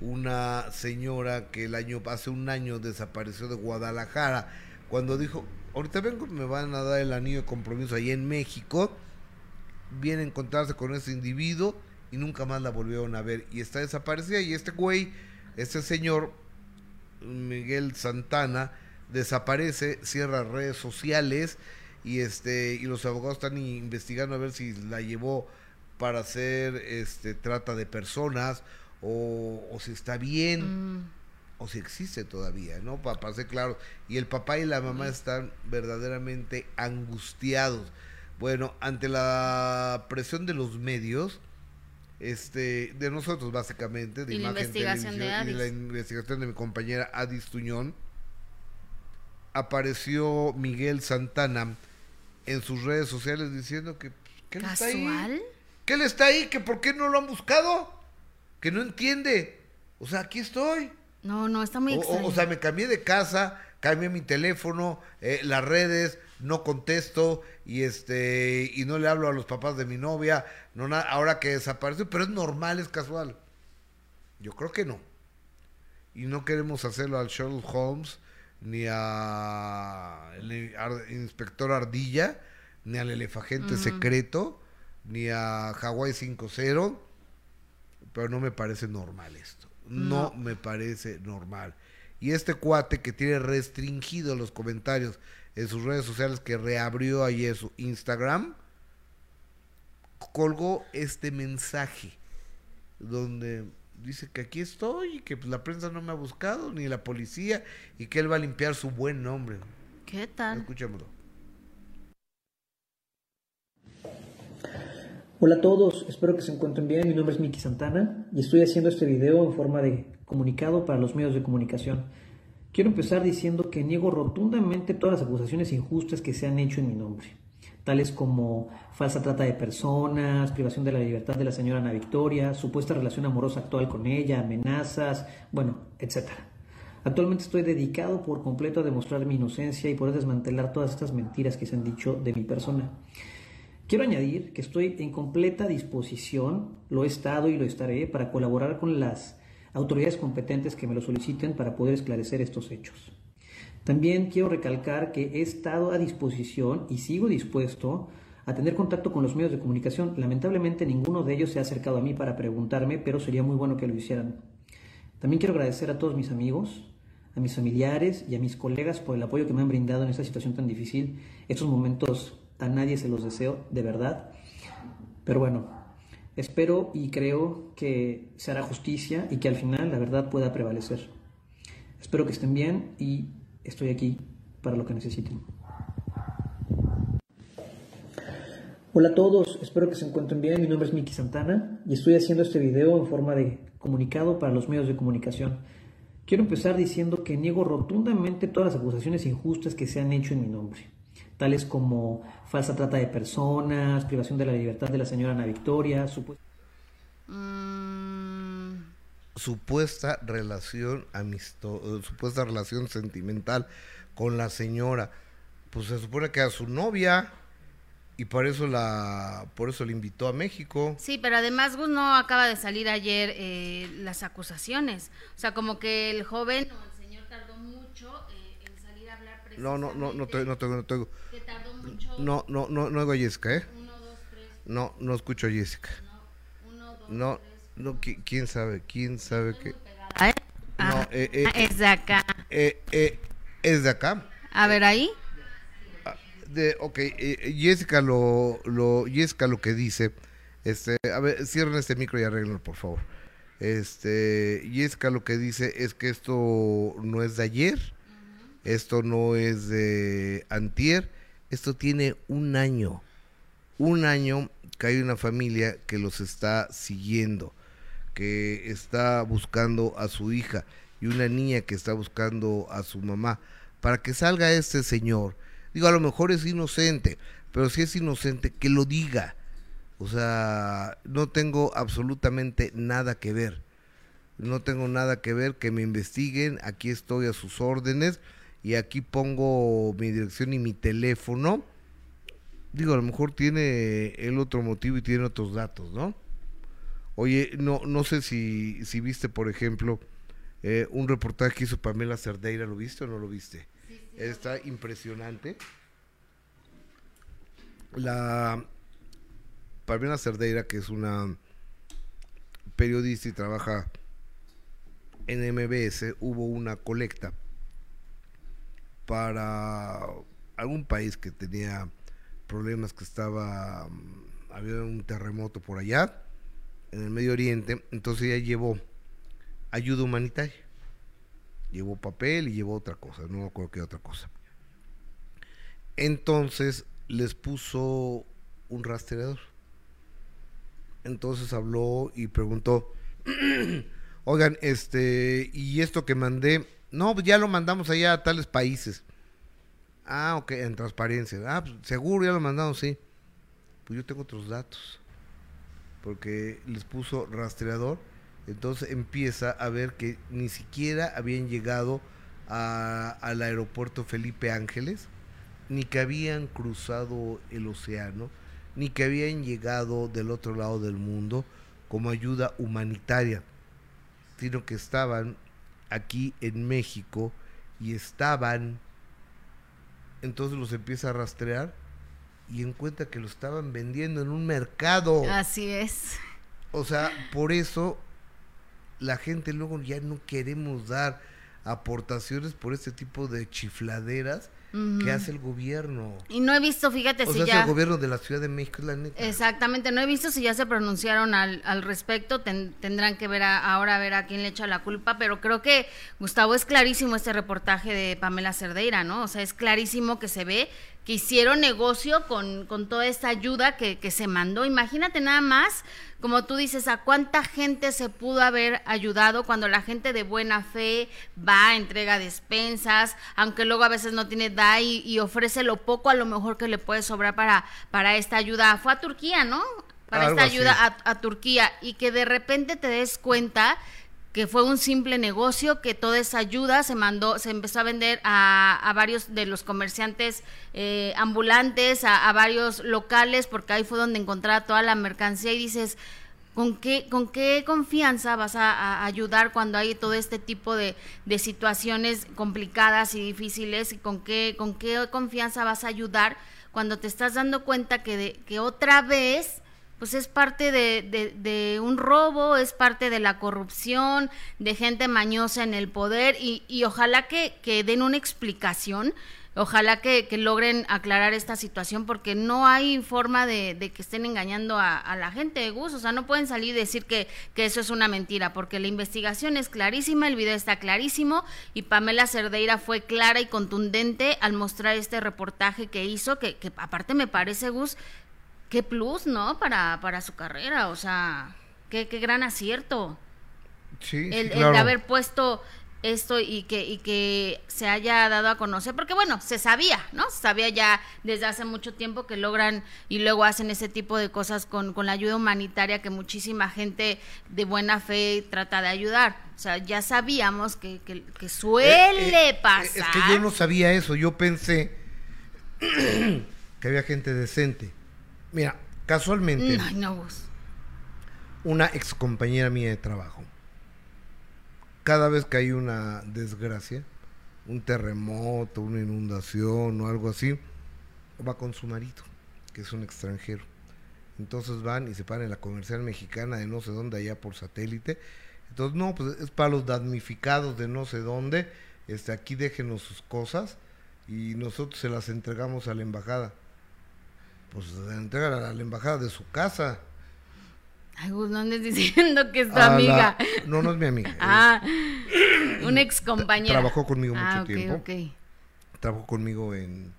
una señora que el año hace un año desapareció de Guadalajara, cuando dijo, ahorita vengo, me van a dar el anillo de compromiso ahí en México, viene a encontrarse con ese individuo y nunca más la volvieron a ver y está desaparecida y este güey, este señor Miguel Santana desaparece, cierra redes sociales y este y los abogados están investigando a ver si la llevó para hacer este trata de personas o, si está bien. Mm o si existe todavía, ¿no? Para, ser claro. Y el papá y la mamá están verdaderamente angustiados. Bueno, ante la presión de los medios, este, de nosotros básicamente, de y de y la investigación de mi compañera Adis Tuñón, apareció Miguel Santana en sus redes sociales diciendo que, ¿qué está ahí? ¿Qué él está ahí? ¿Que por qué no lo han buscado? Que no entiende. O sea, aquí estoy. No, no, está muy o, o, sea, me cambié de casa, cambié mi teléfono, eh, las redes, no contesto y este y no le hablo a los papás de mi novia, no ahora que desapareció, pero es normal, es casual. Yo creo que no. Y no queremos hacerlo al Sherlock Holmes ni a el inspector Ardilla, ni al elefagente secreto, ni a Hawaii 5-0, pero no me parece normal esto. No, me parece normal. Y este cuate que tiene restringido los comentarios en sus redes sociales, que reabrió ayer su Instagram, colgó este mensaje donde dice que aquí estoy y que pues, la prensa no me ha buscado, ni la policía, y que él va a limpiar su buen nombre. ¿Qué tal? Escuchémoslo. Hola a todos, espero que se encuentren bien. Mi nombre es Miki Santana y estoy haciendo este video en forma de comunicado para los medios de comunicación. Quiero empezar diciendo que niego rotundamente todas las acusaciones injustas que se han hecho en mi nombre, tales como falsa trata de personas, privación de la libertad de la señora Ana Victoria, supuesta relación amorosa actual con ella, amenazas, bueno, etc. Actualmente estoy dedicado por completo a demostrar mi inocencia y poder desmantelar todas estas mentiras que se han dicho de mi persona. Quiero añadir que estoy en completa disposición, lo he estado y lo estaré, para colaborar con las autoridades competentes que me lo soliciten para poder esclarecer estos hechos. También quiero recalcar que he estado a disposición y sigo dispuesto a tener contacto con los medios de comunicación. Lamentablemente ninguno de ellos se ha acercado a mí para preguntarme, pero sería muy bueno que lo hicieran. También quiero agradecer a todos mis amigos, a mis familiares y a mis colegas por el apoyo que me han brindado en esta situación tan difícil, estos momentos a nadie se los deseo, de verdad. Pero bueno, espero y creo que se hará justicia y que al final la verdad pueda prevalecer. Espero que estén bien y estoy aquí para lo que necesiten. Hola a todos, espero que se encuentren bien. Mi nombre es Miki Santana y estoy haciendo este video en forma de comunicado para los medios de comunicación. Quiero empezar diciendo que niego rotundamente todas las acusaciones injustas que se han hecho en mi nombre tales como falsa trata de personas, privación de la libertad de la señora Ana Victoria, mm. Supuesta relación amistosa, supuesta relación sentimental con la señora. Pues se supone que a su novia y por eso la por eso le invitó a México. Sí, pero además Gus no acaba de salir ayer eh, las acusaciones. O sea, como que el joven o el señor tardó mucho eh, en salir a hablar No, no, no, no te, no tengo, no tengo. Que tardó mucho. No, no, no, no oigo a Jessica, ¿eh? Uno, dos, tres. No, no escucho a Jessica. No, uno, dos, No, tres. No, qui- quién sabe, quién sabe qué. Ah, No, eh, eh, ah, es de acá. Eh, eh, es de acá. A ver, ahí. De, ok, eh, Jessica lo, lo, Jessica lo que dice, este, a ver, cierren este micro y arreglenlo, por favor. Este, Jessica lo que dice es que esto no es de ayer, esto no es de antier, esto tiene un año, un año que hay una familia que los está siguiendo, que está buscando a su hija y una niña que está buscando a su mamá, para que salga este señor. Digo, a lo mejor es inocente, pero si es inocente, que lo diga. O sea, no tengo absolutamente nada que ver. No tengo nada que ver, que me investiguen, aquí estoy a sus órdenes y aquí pongo mi dirección y mi teléfono. Digo, a lo mejor tiene el otro motivo y tiene otros datos, ¿no? Oye, no, no sé si, si viste, por ejemplo, eh, un reportaje que hizo Pamela Cerdeira, ¿lo viste o no lo viste? Está impresionante. La Pamela Cerdeira, que es una periodista y trabaja en MBS, hubo una colecta para algún país que tenía problemas, que estaba, mm, había un terremoto por allá, en el Medio Oriente, entonces ella llevó ayuda humanitaria. Llevó papel y llevó otra cosa, no me acuerdo qué otra cosa. Entonces les puso un rastreador. Entonces habló y preguntó, [CLEARS THROAT] oigan, este, y esto que mandé, no, pues ya lo mandamos allá a tales países. Ah, ok, en transparencia. Ah, pues, seguro ya lo mandamos, sí. Pues yo tengo otros datos. Porque les puso rastreador. Entonces empieza a ver que ni siquiera habían llegado al aeropuerto Felipe Ángeles, ni que habían cruzado el océano, ni que habían llegado del otro lado del mundo como ayuda humanitaria, sino que estaban aquí en México y estaban, entonces los empieza a rastrear y encuentra que lo estaban vendiendo en un mercado. Así es. O sea, por eso la gente luego ya no queremos dar aportaciones por este tipo de chifladeras que hace el gobierno. Y no he visto, fíjate O si sea, ya. el gobierno de la Ciudad de México, es la neta. Exactamente, no he visto si ya se pronunciaron al, al respecto, ten- tendrán que ver a- ahora a ver a quién le echa la culpa, pero creo que Gustavo es clarísimo este reportaje de Pamela Cerdeira, ¿no? O sea, es clarísimo que se ve que hicieron negocio con, con toda esta ayuda que, que se mandó. Imagínate nada más, como tú dices, a cuánta gente se pudo haber ayudado cuando la gente de buena fe va, entrega despensas, aunque luego a veces no tiene, da y, y ofrece lo poco a lo mejor que le puede sobrar para, para esta ayuda. Fue a Turquía, ¿no? Para Algo esta ayuda a, a Turquía y que de repente te des cuenta que fue un simple negocio, que toda esa ayuda se mandó, se empezó a vender a, a varios de los comerciantes eh, ambulantes, a, varios locales, porque ahí fue donde encontraba toda la mercancía y dices, ¿Con qué, ¿Con qué confianza vas a, a ayudar cuando hay todo este tipo de, de situaciones complicadas y difíciles? ¿Y con qué, con qué confianza vas a ayudar cuando te estás dando cuenta que, de- que otra vez pues es parte de, de- un robo, es parte de la corrupción, de gente mañosa en el poder y, y ojalá que, que den una explicación, ojalá que, que logren aclarar esta situación porque no hay forma de, de que estén engañando a, a la gente de Gus, o sea, no pueden salir y decir que, que eso es una mentira porque la investigación es clarísima, el video está clarísimo y Pamela Cerdeira fue clara y contundente al mostrar este reportaje que hizo, que, que aparte me parece, Gus, qué plus, ¿no? Para, para su carrera, o sea, qué, qué gran acierto. Sí, sí, El, el de haber puesto esto y que, y que se haya dado a conocer, porque bueno, se sabía, ¿no? Se sabía ya desde hace mucho tiempo que logran y luego hacen ese tipo de cosas con, con la ayuda humanitaria que muchísima gente de buena fe trata de ayudar. O sea, ya sabíamos que, que, que suele Eh, eh, pasar. Es que yo no sabía eso, yo pensé [CLEARS THROAT] que había gente decente. Mira, casualmente, Ay, no, Gus. una ex compañera mía de trabajo, cada vez que hay una desgracia, un terremoto, una inundación o algo así, va con su marido, que es un extranjero. Entonces van y se paran en la comercial mexicana de no sé dónde, allá por satélite. Entonces, no, pues es para los damnificados de no sé dónde. Este, aquí déjenos sus cosas y nosotros se las entregamos a la embajada. Pues entregan a la embajada de su casa. Ay, Gus, no andes [LAUGHS] diciendo que es tu A la- amiga. No, no es mi amiga. [LAUGHS] es- Ah, una ex compañera. Trabajó conmigo mucho ah, ok, tiempo. trabajó conmigo en,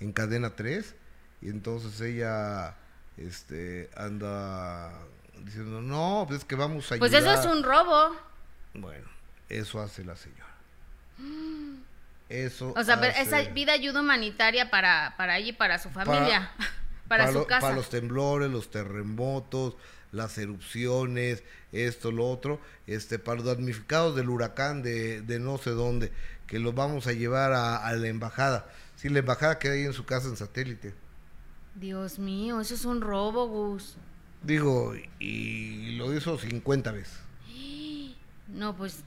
en Cadena 3 y entonces ella este anda diciendo, no, pues es que vamos a Pues ayudar. eso es un robo. Bueno, eso hace la señora. [GASPS] Eso O sea, pero hace- esa vida ayuda humanitaria para, para ella y para su familia. Para, su lo- casa. Para los temblores, los terremotos, las erupciones, esto, lo otro, este, para los damnificados del huracán de, de no sé dónde, que los vamos a llevar a, a la embajada. Sí, la embajada queda ahí en su casa en satélite. Dios mío, eso es un robo, Gus. Digo, y lo hizo 50 veces. No, pues.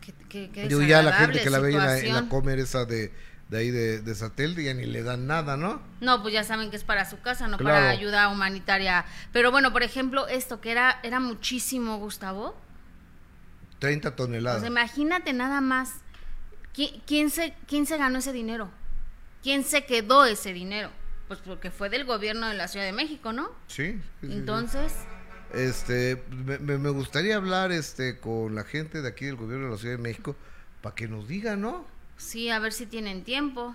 Qué, qué, qué Digo, ya la gente que la ve en la, en la situación. comer esa de, de ahí de, de satélite ya ni le dan nada, ¿no? No, pues ya saben que es para su casa, no Claro. para ayuda humanitaria. Pero bueno, por ejemplo, esto que era, era muchísimo, Gustavo. 30 O toneladas. imagínate nada más. ¿Qui- ¿Quién se, ¿Quién se ganó ese dinero? ¿Quién se quedó ese dinero? Pues porque fue del gobierno de la Ciudad de México, ¿no? Sí, sí, sí, sí. Entonces, Este, me, me- gustaría hablar este con la gente de aquí del gobierno de la Ciudad de México para que nos digan, ¿no? Sí, a ver si tienen tiempo.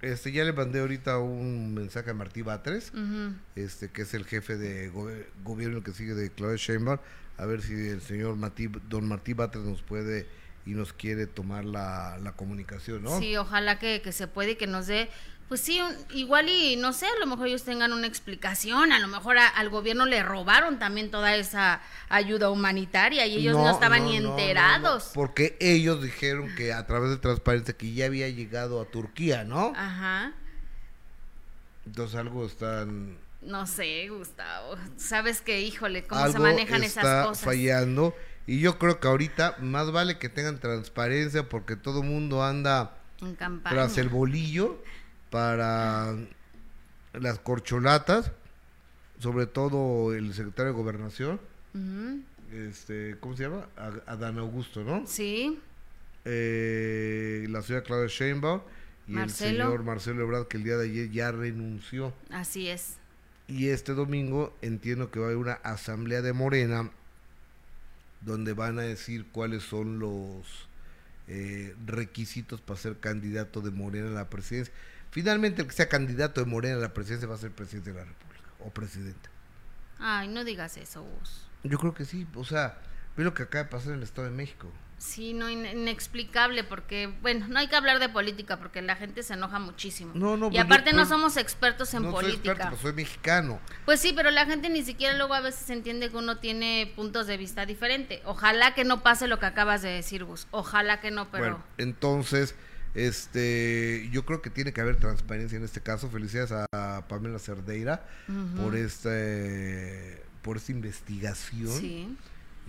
Este, ya le mandé ahorita un mensaje a Martí Batres, este, que es el jefe de go- gobierno que sigue de Claudia Sheinbaum, a ver si el señor Martí, don Martí Batres nos puede y nos quiere tomar la, la comunicación, ¿no? Sí, ojalá que, que se puede y que nos dé, pues sí, un- igual y no sé, a lo mejor ellos tengan una explicación, a lo mejor a- al gobierno le robaron también toda esa ayuda humanitaria y ellos no, estaban ni no, enterados. no, porque ellos dijeron que a través de transparencia que ya había llegado a Turquía, ¿no? Ajá. Entonces algo están No sé, Gustavo. Sabes que, híjole, cómo algo se manejan está esas cosas. fallando y yo creo que ahorita más vale que tengan transparencia porque todo el mundo anda En campaña. tras el bolillo para las corcholatas, sobre todo el secretario de Gobernación, este, ¿cómo se llama? Adán Augusto, ¿no? Sí, Eh, la señora Claudia Sheinbaum y Marcelo. el señor Marcelo Ebrard que el día de ayer ya renunció. así es. Y este domingo entiendo que va a haber una asamblea de Morena donde van a decir cuáles son los eh, requisitos para ser candidato de Morena a la presidencia. Finalmente el que sea candidato de Morena a la presidencia va a ser presidente de la República o presidenta. Ay, no digas eso, Gus. Yo creo que sí, o sea, ve lo que acaba de pasar en el Estado de México. Sí, no, in- inexplicable, porque, bueno, no hay que hablar de política porque la gente se enoja muchísimo. No, no, y pues yo, aparte no somos expertos en no soy política. experto, pues soy mexicano. Pues sí, pero la gente ni siquiera luego a veces entiende que uno tiene puntos de vista diferentes. Ojalá que no pase lo que acabas de decir, Gus. Ojalá que no, pero... Bueno, entonces, este, yo creo que tiene que haber transparencia en este caso. Felicidades a Pamela Cerdeira por este, por esta investigación Sí,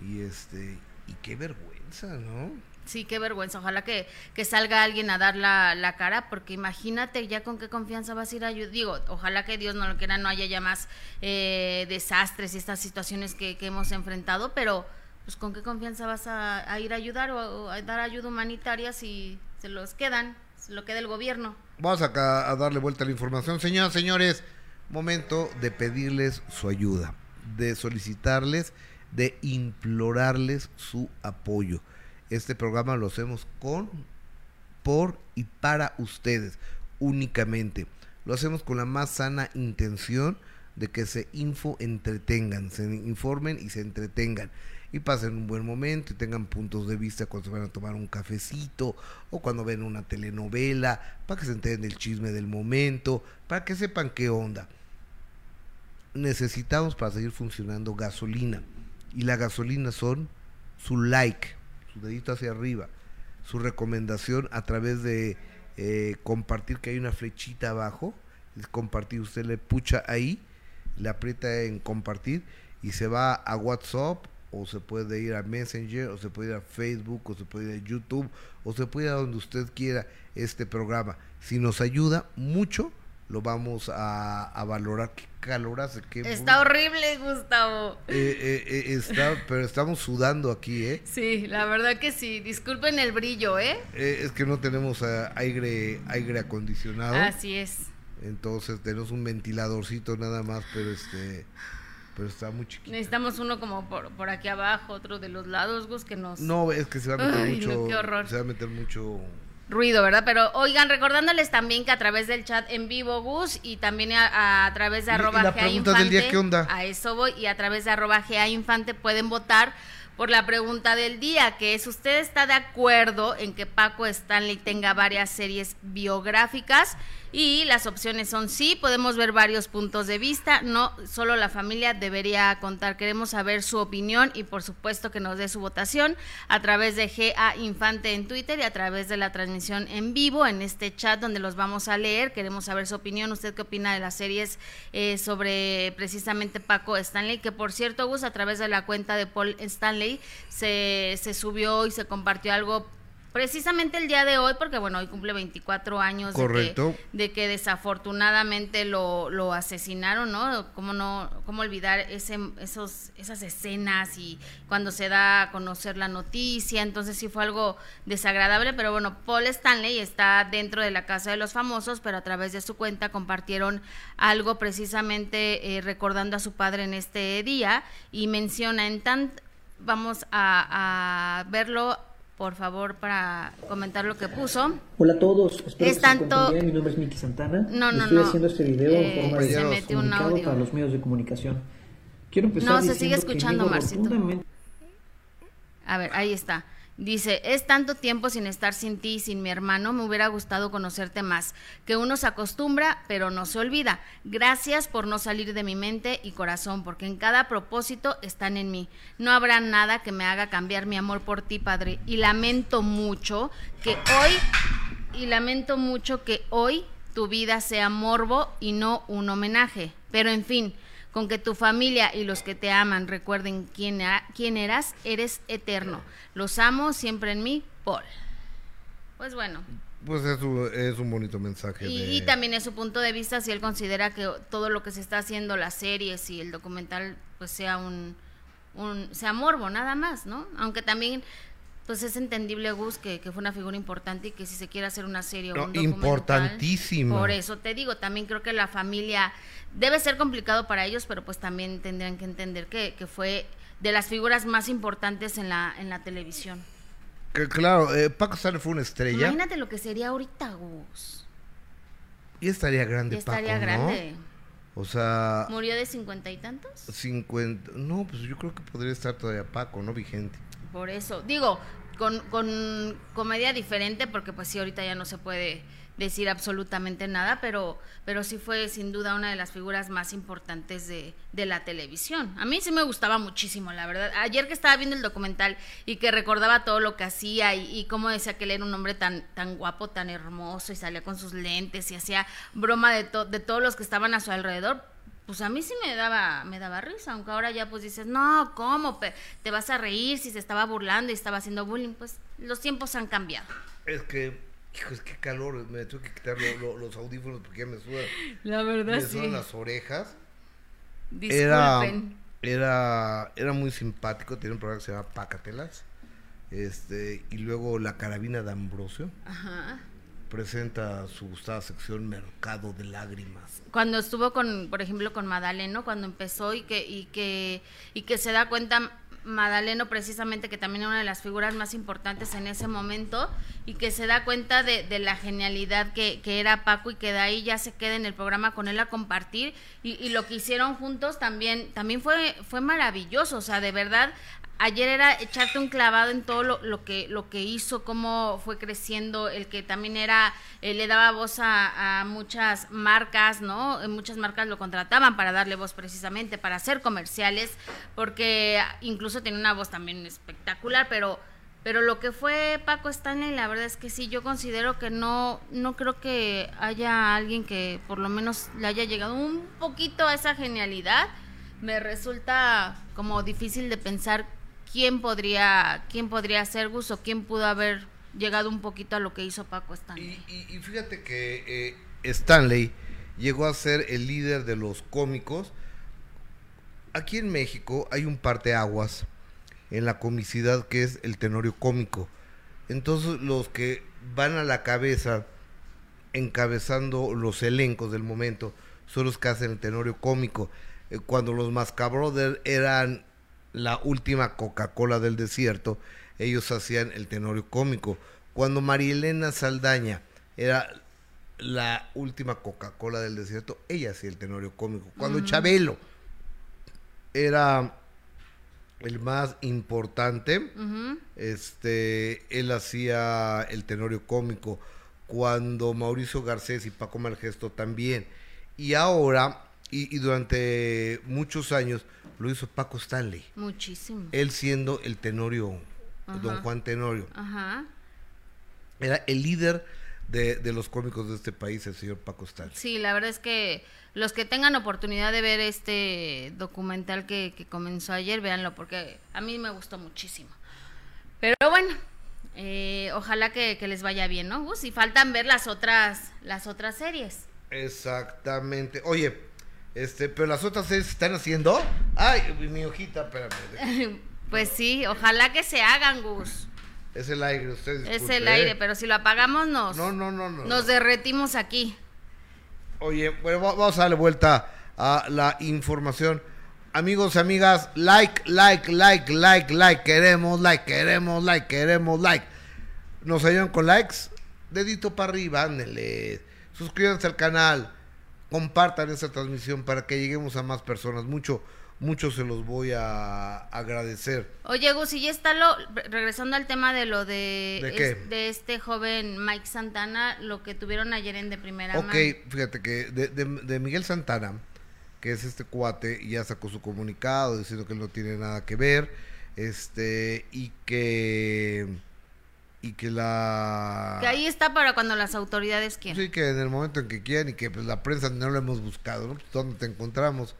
y este, y qué vergüenza, ¿no? sí, qué vergüenza. Ojalá que, que salga alguien a dar la, la cara, porque imagínate ya con qué confianza vas a ir a ayudar. Digo, ojalá que Dios no lo quiera, no haya ya más eh, desastres y estas situaciones que, que hemos enfrentado, pero pues con qué confianza vas a, a ir a ayudar o, o a dar ayuda humanitaria si se los quedan, se lo queda el gobierno. Vamos acá a darle vuelta a la información. Señoras, señores, momento de pedirles su ayuda, de solicitarles, de implorarles su apoyo. Este programa lo hacemos con, por y para ustedes únicamente. Lo hacemos con la más sana intención de que se info entretengan, se informen y se entretengan y pasen un buen momento y tengan puntos de vista cuando se van a tomar un cafecito o cuando ven una telenovela, para que se enteren del chisme del momento, para que sepan qué onda. Necesitamos para seguir funcionando gasolina y la gasolina son su like, su dedito hacia arriba, su recomendación a través de eh, compartir que hay una flechita abajo compartir. Usted le pucha ahí, le aprieta en compartir y se va a WhatsApp o se puede ir a Messenger o se puede ir a Facebook o se puede ir a YouTube o se puede ir a donde usted quiera este programa. Si nos ayuda mucho, lo vamos a, valorar. Qué calor hace. Qué está horrible, Gustavo. Eh, eh, eh, está, pero estamos sudando aquí, ¿eh? Sí, la verdad que sí. Disculpen el brillo, ¿eh? es que no tenemos aire, aire acondicionado. Así es. Entonces tenemos un ventiladorcito nada más, pero este pero está muy chiquito. Necesitamos uno como por, por aquí abajo, otro de los lados, Gus, que nos... No, es que se va a meter mucho... Se va a meter mucho ruido, ¿verdad? Pero oigan, recordándoles también que a través del chat en vivo, Gus, y también a, través de arroba GA Infante, ¿qué onda? a eso voy, y a través de arroba GA Infante pueden votar por la pregunta del día, que es, ¿usted está de acuerdo en que Paco Stanley tenga varias series biográficas? Y las opciones son sí, podemos ver varios puntos de vista, no solo la familia debería contar, queremos saber su opinión y por supuesto que nos dé su votación a través de GA Infante en Twitter y a través de la transmisión en vivo en este chat donde los vamos a leer, queremos saber su opinión, usted qué opina de las series eh, sobre precisamente Paco Stanley, que por cierto Gus a través de la cuenta de Paul Stanley se, se subió y se compartió algo precisamente el día de hoy, porque bueno, hoy cumple 24 años De, que, desafortunadamente lo, lo asesinaron, ¿no? ¿Cómo no, cómo olvidar ese, esos, esas escenas y cuando se da a conocer la noticia? Entonces sí fue algo desagradable, pero bueno, Paul Stanley está dentro de la Casa de los Famosos, pero a través de su cuenta compartieron algo precisamente eh, recordando a su padre en este día y menciona en tan vamos a, a verlo por favor, para comentar lo que puso. Hola a todos, espero es que tanto... se. Mi nombre es Miki Santana. No, no, estoy no. haciendo este video en eh, forma de comunicado para los medios de comunicación. Quiero empezar No, se sigue escuchando, Marcito. A ver, ahí está. Dice, es tanto tiempo sin estar sin ti y sin mi hermano, me hubiera gustado conocerte más, que uno se acostumbra, pero no se olvida. Gracias por no salir de mi mente y corazón, porque en cada propósito están en mí. No habrá nada que me haga cambiar mi amor por ti, Padre. Y lamento mucho que hoy, y lamento mucho que hoy tu vida sea morbo y no un homenaje. Pero en fin, con que tu familia y los que te aman recuerden quién, quién eras, eres eterno. Los amo siempre en mí, Paul. Pues bueno. Pues es un, es un bonito mensaje. Y, también es su punto de vista si él considera que todo lo que se está haciendo, las series y el documental, pues sea un, un sea morbo, nada más, ¿no? Aunque también pues es entendible, Gus, que, fue una figura importante y que si se quiere hacer una serie o un documental... Importantísima. Por eso te digo, también creo que la familia debe ser complicado para ellos, pero pues también tendrían que entender que, que fue de las figuras más importantes en la, en la televisión. Que, claro, eh, Paco Stanley fue una estrella. Imagínate lo que sería ahorita, Gus. Y estaría grande, y estaría grande. O sea... ¿Murió de cincuenta y tantos? Cincuenta... No, pues yo creo que podría estar todavía Paco, ¿no? Vigente. Por eso. Digo, con, con comedia diferente, porque pues sí, ahorita ya no se puede decir absolutamente nada, pero, pero sí fue sin duda una de las figuras más importantes de, de, la televisión. A mí sí me gustaba muchísimo, la verdad. Ayer que estaba viendo el documental y que recordaba todo lo que hacía y, cómo decía que él era un hombre tan, tan guapo, tan hermoso y salía con sus lentes y hacía broma de, de todos los que estaban a su alrededor, pues a mí sí me daba, me daba risa, aunque ahora ya pues dices, no, ¿cómo? Te vas a reír si se estaba burlando y estaba haciendo bullying, pues los tiempos han cambiado. Es que Hijo, es que calor, me tuve que quitar los audífonos porque ya me sudan. La verdad, me sudan las orejas. Disculpen. Era, era, muy simpático, tiene un programa que se llama Pacatelas. Este, y luego La Carabina de Ambrosio. Ajá. Presenta su gustada sección Mercado de Lágrimas. Cuando estuvo con, por ejemplo, con Madaleno, cuando empezó y que, y que, y que se da cuenta Madaleno precisamente, que también era una de las figuras más importantes en ese momento y que se da cuenta de, la genialidad que, era Paco y que de ahí ya se queda en el programa con él a compartir y, lo que hicieron juntos también, también fue, fue maravilloso, o sea, de verdad ayer era echarte un clavado en todo lo, que lo que hizo, cómo fue creciendo, el que también era eh, le daba voz a, muchas marcas, ¿no? Eh, muchas marcas lo contrataban para darle voz precisamente, para hacer comerciales, porque incluso tiene una voz también espectacular, pero Pero lo que fue Paco Stanley, la verdad es que sí, yo considero que no, no creo que haya alguien que por lo menos le haya llegado un poquito a esa genialidad. Me resulta como difícil de pensar quién podría, quién podría ser Gus o quién pudo haber llegado un poquito a lo que hizo Paco Stanley. Y, fíjate que eh, Stanley llegó a ser el líder de los cómicos. Aquí en México hay un parteaguas en la comicidad que es el tenorio cómico. Entonces los que van a la cabeza encabezando los elencos del momento son los que hacen el tenorio cómico. Eh, cuando los Mascabrothers eran la última Coca-Cola del desierto, ellos hacían el tenorio cómico. Cuando Marielena Saldaña era la última Coca-Cola del desierto, ella hacía el tenorio cómico. Cuando Chabelo era el más importante, este, él hacía el tenorio cómico. Cuando Mauricio Garcés y Paco Malgesto también. Y ahora, y, durante muchos años, lo hizo Paco Stanley. Muchísimo. Él siendo el tenorio, don Juan Tenorio. Ajá. Era el líder de, los cómicos de este país, el señor Paco Stanley. Sí, la verdad es que los que tengan oportunidad de ver este documental que, comenzó ayer, véanlo, porque a mí me gustó muchísimo. Pero bueno, eh, ojalá que, les vaya bien, ¿no? Uh, si faltan ver las otras, las otras series. Exactamente. Oye, este, pero las otras series están haciendo. Ay, mi hojita, espérame. [LAUGHS] pues sí, ojalá que se hagan, Gus. Es el aire, ustedes. Es el aire, ¿eh? pero si lo apagamos nos. No, no, no, no. Nos derretimos aquí. Oye, bueno, vamos a darle vuelta a la información. Amigos, amigas, like, like, like, like, like, queremos like, queremos like, queremos like. ¿Nos ayudan con likes? Dedito para arriba, ándenle. Suscríbanse al canal. Compartan esta transmisión para que lleguemos a más personas. Mucho, mucho se los voy a agradecer. Oye, Gus, y ya está lo, regresando al tema de lo de, ¿De, este joven Mike Santana, lo que tuvieron ayer en de primera Ok, fíjate que de, Miguel Santana, que es este cuate, ya sacó su comunicado diciendo que no tiene nada que ver, este, y que y que la que ahí está para cuando las autoridades quieran sí que en el momento en que quieran y que pues la prensa no lo hemos buscado ¿no? Pues, dónde te encontramos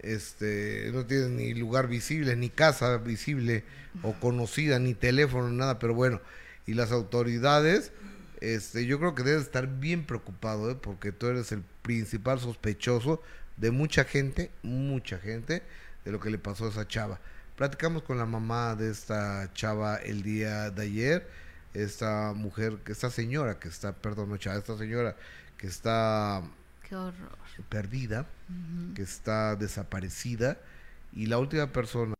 este no tiene ni lugar visible, ni casa visible o conocida, ni teléfono, nada, pero bueno, y las autoridades, este, yo creo que debes estar bien preocupado, ¿eh? porque tú eres el principal sospechoso de mucha gente, mucha gente, de lo que le pasó a esa chava. Platicamos con la mamá de esta chava el día de ayer, esta mujer, esta señora que está, perdón, no chava, esta señora que está Qué horror. perdida, que está desaparecida y la última persona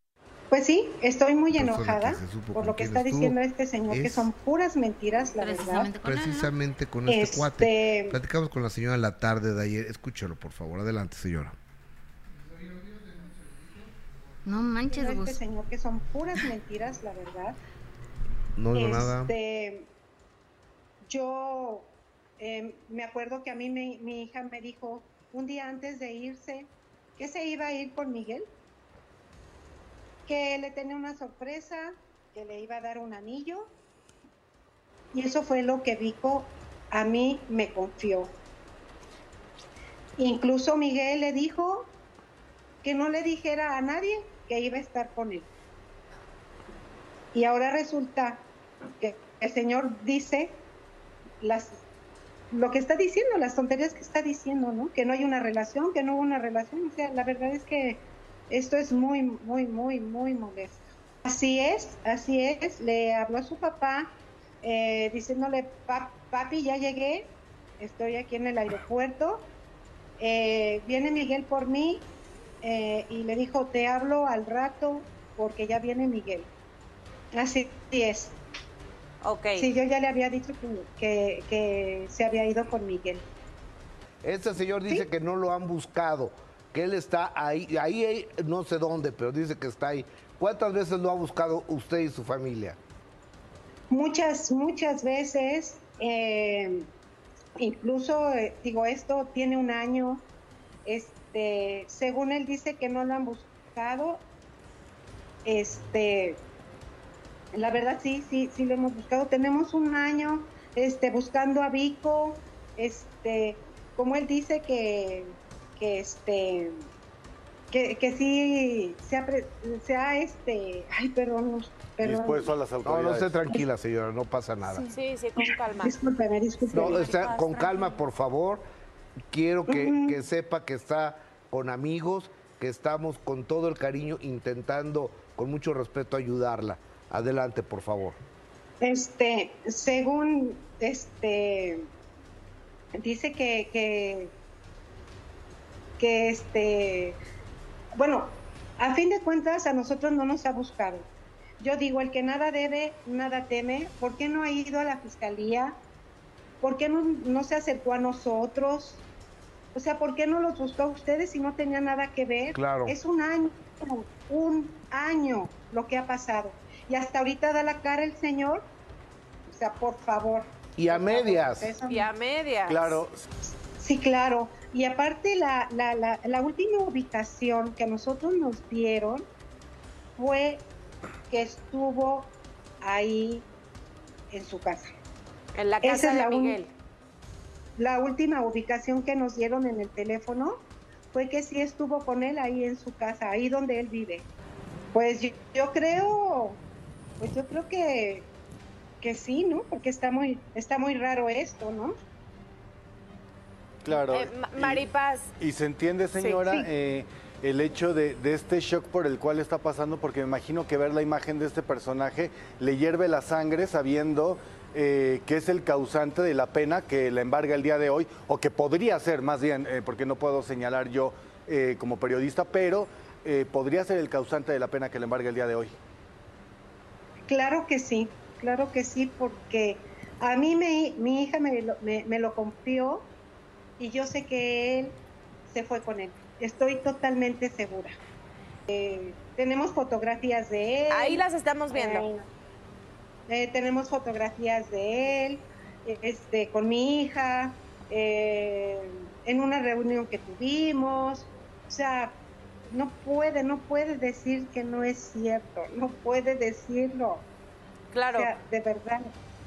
pues sí, estoy muy enojada por lo que está diciendo este señor, que son puras mentiras, la verdad. precisamente con este, este, cuate. Platicamos con la señora la tarde de ayer. Escúchalo, por favor. Adelante, señora. No manches, Este señor, que son puras mentiras, la verdad. No digo nada. Este, yo Em, me acuerdo que a mí mi hija me dijo un día antes de irse que se iba a ir con Miguel, que le tenía una sorpresa, que le iba a dar un anillo. Y eso fue lo que Vico a mí me confió. Incluso Miguel le dijo que no le dijera a nadie que iba a estar con él. Y ahora resulta que el Señor dice las lo que está diciendo, las tonterías que está diciendo, ¿no? Que no hay una relación, que no hubo una relación. O sea, la verdad es que esto es muy, muy, muy, muy molesto. Así es, así es. Le habló a su papá eh, diciéndole, papi, ya llegué, estoy aquí en el aeropuerto. Eh, viene Miguel por mí eh, y le dijo, te hablo al rato porque ya viene Miguel. Así es. Okay. Sí, yo ya le había dicho que, que, se había ido con Miguel. Este señor dice que no lo han buscado, que él está ahí, ahí no sé dónde, pero dice que está ahí. ¿Cuántas veces lo ha buscado usted y su familia? Muchas, muchas veces. Eh, incluso, eh, digo, esto tiene un año. Este, según él dice que no lo han buscado. Este, La verdad sí, sí, sí lo hemos buscado. Tenemos un año este, buscando a Vico, este, como él dice que, que este, que, que sí se ha, este, ay, perdón, perdón. Dispuesto a las autoridades. No, no esté tranquila, señora, no pasa nada. Sí, sí, con calma. Discúlpeme, discúlpeme. No, está, con calma, por favor. Quiero que, que sepa que está con amigos, que estamos con todo el cariño intentando, con mucho respeto, ayudarla. Adelante, por favor. Este, según este dice que, que, que este bueno, a fin de cuentas a nosotros no nos ha buscado. Yo digo, el que nada debe, nada teme. ¿Por qué no ha ido a la fiscalía? ¿Por qué no, no se acercó a nosotros? O sea, ¿por qué no los buscó a ustedes si no tenía nada que ver? Claro. Es un año, un año lo que ha pasado. Y hasta ahorita da la cara el señor. O sea, por favor. Y a medias. y a medias. Claro. Sí, claro. Y aparte la, la, la, la última ubicación que nosotros nos dieron fue que estuvo ahí en su casa. En la casa de Miguel. La última ubicación que nos dieron en el teléfono fue que sí estuvo con él ahí en su casa, ahí donde él vive. Pues yo, creo, pues yo creo que, que sí, ¿no? Porque está muy, está muy raro esto, ¿no? Claro. Eh, Maripaz. Y, se entiende, señora, eh, el hecho de, este shock por el cual está pasando, porque me imagino que ver la imagen de este personaje le hierve la sangre sabiendo eh, que es el causante de la pena que la embarga el día de hoy, o que podría ser más bien, porque no puedo señalar yo como periodista, pero podría ser el causante de la pena que le embarga el día de hoy. Claro que sí, claro que sí, porque a mí me, mi hija me me, me lo confió y yo sé que él se fue con él. Estoy totalmente segura. Eh, tenemos fotografías de él. Ahí las estamos viendo. Eh, eh, tenemos fotografías de él, este, con mi hija, en una reunión que tuvimos. O sea, no puede, no puede decir que no es cierto, no puede decirlo. Claro. O sea, de verdad.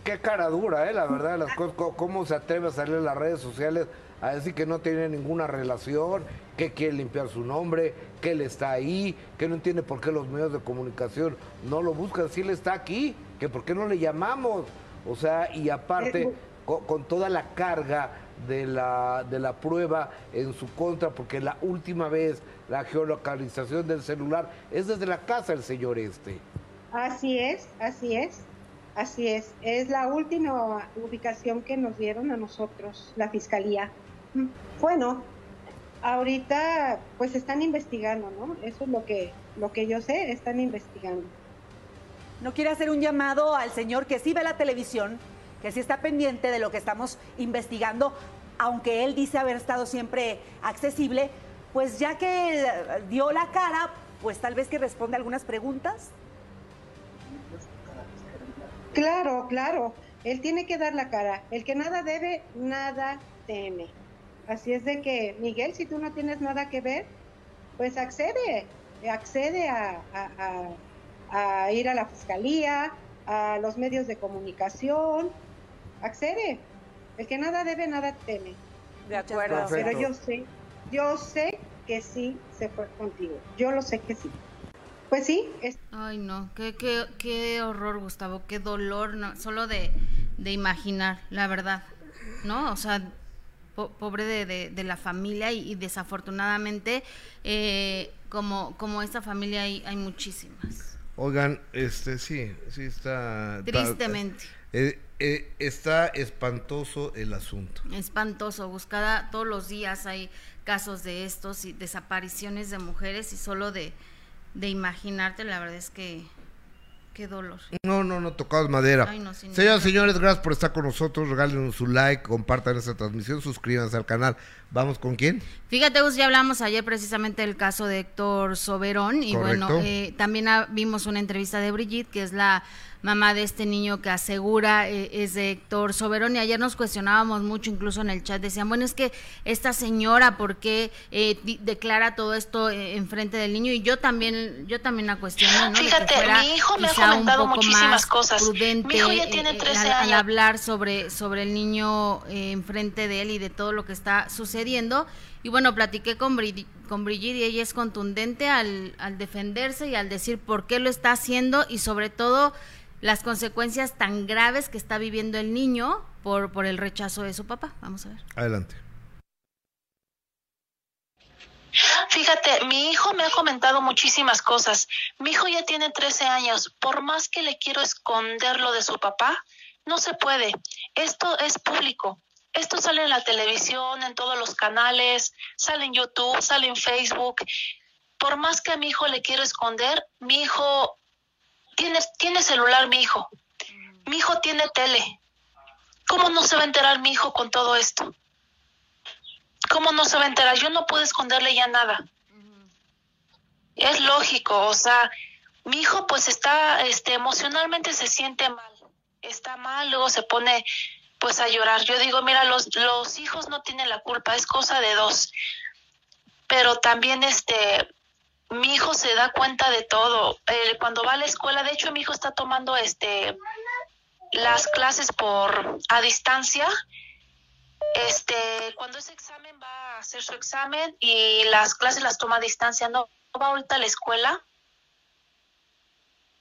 Qué cara dura, ¿eh? La verdad, las cosas, cómo se atreve a salir en las redes sociales a decir que no tiene ninguna relación, que quiere limpiar su nombre, que él está ahí, que no entiende por qué los medios de comunicación no lo buscan, si él está aquí, que por qué no le llamamos. O sea, y aparte, con, toda la carga de la, de la prueba en su contra, porque la última vez la geolocalización del celular es desde la casa del señor este. Así es, así es. Así es, es la última ubicación que nos dieron a nosotros, la fiscalía. Bueno, ahorita pues están investigando, ¿no? Eso es lo que, lo que yo sé, están investigando. ¿No quiere hacer un llamado al señor que sí ve la televisión, que sí está pendiente de lo que estamos investigando, aunque él dice haber estado siempre accesible, pues ya que dio la cara, pues tal vez que responde algunas preguntas? Claro, claro. Él tiene que dar la cara. El que nada debe, nada teme. Así es de que, Miguel, si tú no tienes nada que ver, pues accede, accede a, ir a la fiscalía, a los medios de comunicación, accede. El que nada debe, nada teme. De acuerdo. Pero yo sé, yo sé que sí se fue contigo. Yo lo sé que sí. Pues sí. Ay, no, qué, qué, qué horror, Gustavo, qué dolor, no, solo de, de imaginar, la verdad, ¿no? O sea, pobre de, de, la familia y, desafortunadamente eh, como, como esta familia hay, hay muchísimas. Oigan, este sí, sí está... Tristemente. Eh, eh, está espantoso el asunto. Espantoso, buscada todos los días hay casos de estos y desapariciones de mujeres y solo de, de imaginarte, la verdad es que Qué dolor. No, no, no, tocados madera. Señoras y señores, gracias por estar con nosotros. Regálenos su like, compartan esta transmisión, suscríbanse al canal. ¿Vamos con quién? Fíjate, ya hablamos ayer precisamente del caso de Héctor Soberón. Y bueno, eh, también vimos una entrevista de Brigitte, que es la mamá de este niño que asegura eh, es de Héctor Soberón y ayer nos cuestionábamos mucho, incluso en el chat decían, bueno, es que esta señora, ¿por qué eh, declara todo esto eh, en frente del niño? Y yo también, yo también la cuestiono, ¿no? Fíjate, mi hijo me un poco más cosas. prudente al, hablar sobre, sobre el niño enfrente de él y de todo lo que está sucediendo. Y bueno, platiqué con, con Brigitte y ella es contundente al, al defenderse y al decir por qué lo está haciendo y sobre todo las consecuencias tan graves que está viviendo el niño por, por el rechazo de su papá. Vamos a ver. Adelante. Fíjate, mi hijo me ha comentado muchísimas cosas. Mi hijo ya tiene 13 años. Por más que le quiero esconderlo de su papá, no se puede. Esto es público. Esto sale en la televisión, en todos canales, sale en YouTube, sale en Facebook. Por más que a mi hijo le quiero esconder, mi hijo tiene, tiene celular, mi hijo. Mi hijo tiene tele. ¿Cómo no se va a enterar mi hijo con todo esto? ¿Cómo no se va a enterar? Yo no puedo esconderle ya nada. Es lógico, o sea, mi hijo pues está, este, emocionalmente se siente mal, está mal, luego se pone pues a llorar. Yo digo, mira, los, los hijos no tienen la culpa, es cosa de dos. Pero también este, mi hijo se da cuenta de todo. Eh, cuando va a la escuela, de hecho mi hijo está tomando este las clases por a distancia. Este, cuando ese examen va a hacer su examen y las clases las toma a distancia, no va ahorita a la escuela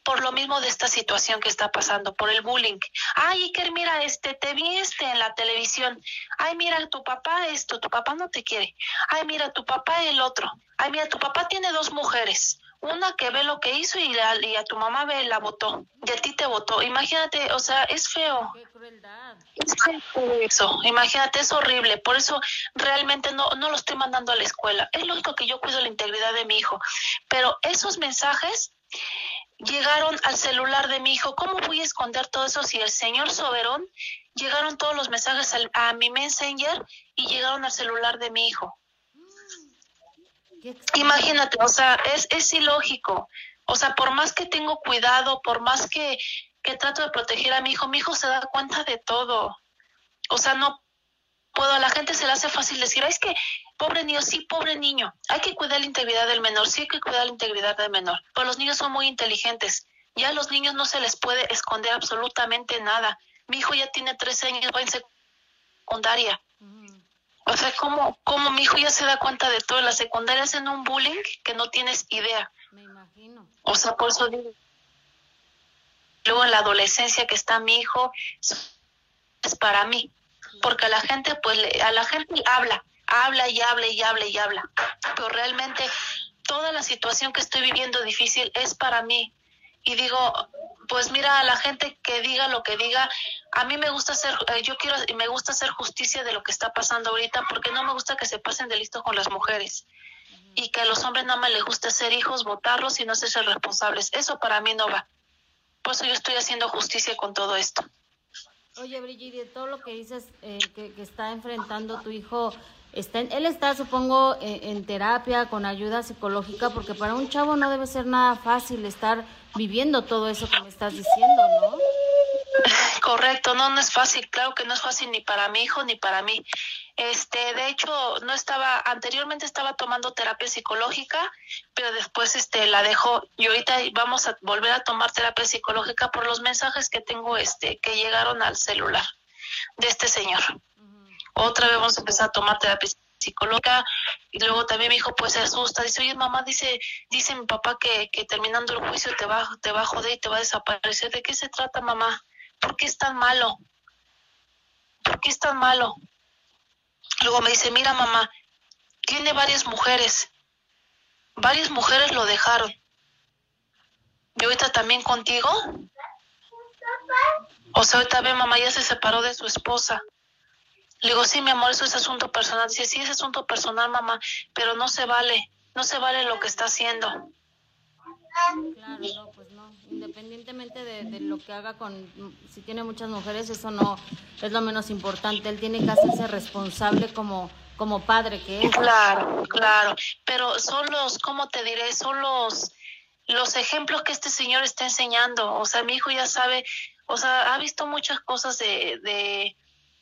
por lo mismo de esta situación que está pasando, por el bullying. Ay, Iker, mira, este, te vi este en la televisión. Ay, mira, tu papá esto, tu papá no te quiere. Ay, mira, tu papá el otro. Ay, mira, tu papá tiene dos mujeres. Una que ve lo que hizo y, y a tu mamá ve la votó. Y a ti te votó. Imagínate, o sea, es feo. Qué crueldad. Es feo eso. Imagínate, es horrible. Por eso realmente no, no lo estoy mandando a la escuela. Es lógico que yo cuido la integridad de mi hijo. Pero esos mensajes llegaron al celular de mi hijo. ¿Cómo voy a esconder todo eso si el señor Soberón llegaron todos los mensajes a mi Messenger y llegaron al celular de mi hijo? Imagínate, o sea, es, es ilógico. O sea, por más que tengo cuidado, por más que, que trato de proteger a mi hijo, mi hijo se da cuenta de todo. O sea, no puedo, a la gente se le hace fácil decir, es que pobre niño, sí, pobre niño, hay que cuidar la integridad del menor, sí hay que cuidar la integridad del menor, pero los niños son muy inteligentes, ya a los niños no se les puede esconder absolutamente nada. Mi hijo ya tiene 13 años, va en secundaria. O sea, ¿cómo, ¿cómo mi hijo ya se da cuenta de todo? En la secundaria hacen un bullying que no tienes idea. Me imagino. O sea, por eso digo. Luego en la adolescencia que está mi hijo, es para mí porque a la gente, pues, a la gente habla, habla y habla y habla y habla, pero realmente toda la situación que estoy viviendo difícil es para mí. Y digo, pues mira, a la gente que diga lo que diga, a mí me gusta hacer, eh, yo quiero, me gusta hacer justicia de lo que está pasando ahorita, porque no me gusta que se pasen de listo con las mujeres y que a los hombres nada más les gusta ser hijos, votarlos y no ser responsables. Eso para mí no va. Por eso yo estoy haciendo justicia con todo esto. Oye, Brigitte, todo lo que dices eh, que, está enfrentando tu hijo, está él está, supongo, en, en, terapia, con ayuda psicológica, porque para un chavo no debe ser nada fácil estar viviendo todo eso que me estás diciendo, ¿no? Correcto, no, no es fácil, claro que no es fácil ni para mi hijo ni para mí. Este, de hecho, no estaba, anteriormente estaba tomando terapia psicológica, pero después este la dejó y ahorita vamos a volver a tomar terapia psicológica por los mensajes que tengo este que llegaron al celular de este señor. Otra vez vamos a empezar a tomar terapia psicológica y luego también mi hijo pues se asusta, dice, "Oye, mamá, dice dice mi papá que, que terminando el juicio te va te va a joder y te va a desaparecer. ¿De qué se trata, mamá? ¿Por qué es tan malo? ¿Por qué es tan malo? Luego me dice, mira mamá, tiene varias mujeres. Varias mujeres lo dejaron. ¿Y ahorita también contigo? O sea, ahorita ve, mamá ya se separó de su esposa. Le digo, sí, mi amor, eso es asunto personal. Dice, sí, es asunto personal, mamá, pero no se vale, no se vale lo que está haciendo. Claro, no, pues no. Independientemente de, lo que haga con, si tiene muchas mujeres, eso no es lo menos importante. Él tiene que hacerse responsable como, como padre que es. Claro, claro. Pero son los, ¿cómo te diré? Son los, los ejemplos que este señor está enseñando. O sea, mi hijo ya sabe, o sea, ha visto muchas cosas de, de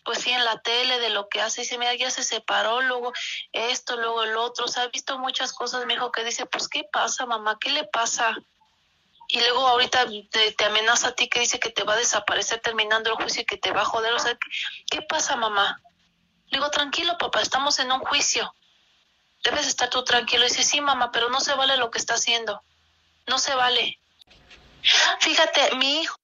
pues sí, en la tele de lo que hace, dice, mira, ya se separó, luego esto, luego el otro, o sea, ha visto muchas cosas, mi hijo, que dice, pues, ¿qué pasa, mamá? ¿Qué le pasa? y luego ahorita te, amenaza a ti que dice que te va a desaparecer terminando el juicio y que te va a joder. O sea, ¿qué, pasa, mamá? Le digo, tranquilo, papá, estamos en un juicio. Debes estar tú tranquilo. Y dice, sí, mamá, pero no se vale lo que está haciendo. No se vale. Fíjate, mi hijo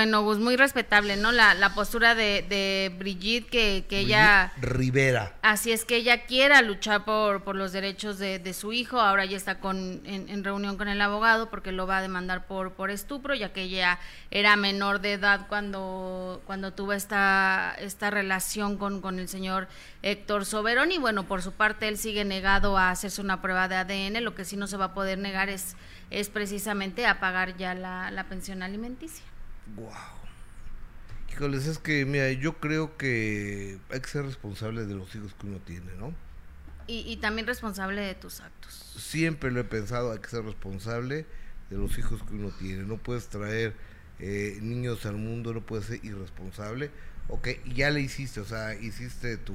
bueno, pues muy respetable, ¿no? La, la postura de, de Brigitte, que, que ella... Rivera. Así es que ella quiera luchar por, por los derechos de, de su hijo. Ahora ya está con, en, reunión con el abogado porque lo va a demandar por, por estupro, ya que ella era menor de edad cuando, cuando tuvo esta, esta relación con, con el señor Héctor Soberón. Y bueno, por su parte, él sigue negado a hacerse una prueba de ADN. Lo que sí no se va a poder negar es, es precisamente a pagar ya la, la pensión alimenticia. Wow. Híjoles, es que, mira, yo creo que hay que ser responsable de los hijos que uno tiene, ¿no? Y, también responsable de tus actos. Siempre lo he pensado, hay que ser responsable de los hijos que uno tiene. No puedes traer eh, niños al mundo, no puedes ser irresponsable. Ok, ya le hiciste, o sea, hiciste tu...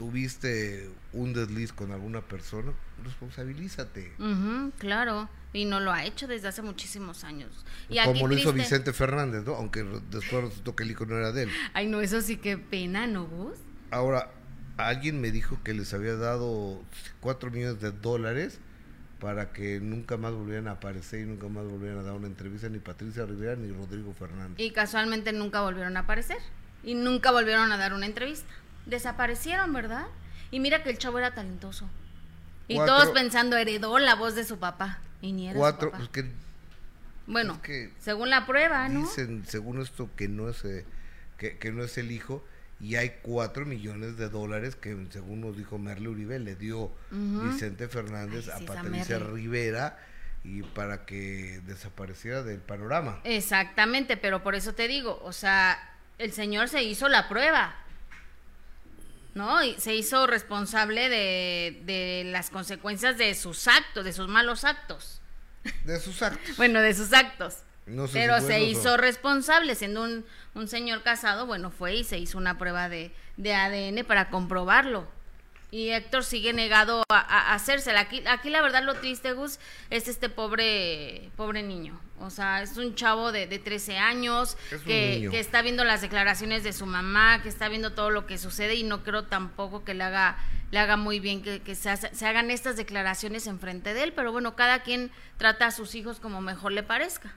Tuviste un desliz con alguna persona, responsabilízate. claro y no lo ha hecho desde hace muchísimos años. Y Como lo hizo Vicente Fernández, ¿no? Aunque después resultó que el hijo no era de él. Ay, no, eso sí que pena, ¿no, Gus? Ahora, alguien me dijo que les había dado cuatro millones de dólares para que nunca más volvieran a aparecer y nunca más volvieran a dar una entrevista ni Patricia Rivera ni Rodrigo Fernández. Y casualmente nunca volvieron a aparecer y nunca volvieron a dar una entrevista. Desaparecieron, ¿verdad? Y mira que el chavo era talentoso. Y todos pensando, heredó la voz de su papá. Y ni era Cuatro, pues que, Bueno, según la prueba, ¿no? Dicen, según esto, que no es, eh, que, no es el hijo. Y hay cuatro millones de dólares que, según nos dijo Merle Uribe, le dio Vicente Fernández a Patricia Rivera y para que desapareciera del panorama. Exactamente, pero por eso te digo, o sea, el señor se hizo la prueba. ¿No? Y se hizo responsable de, de las consecuencias de sus actos, de sus malos actos. De sus actos. [LAUGHS] bueno, de sus actos. Pero se hizo responsable, siendo un, un, señor casado, bueno, fue y se hizo una prueba de, de ADN para comprobarlo y Héctor sigue negado a, a, hacérsela. Aquí, aquí la verdad lo triste, Gus, es este pobre, pobre niño. O sea, es un chavo de, de 13 años que, que, está viendo las declaraciones de su mamá, que está viendo todo lo que sucede y no creo tampoco que le haga, le haga muy bien que, que se, se, hagan estas declaraciones enfrente de él. Pero bueno, cada quien trata a sus hijos como mejor le parezca.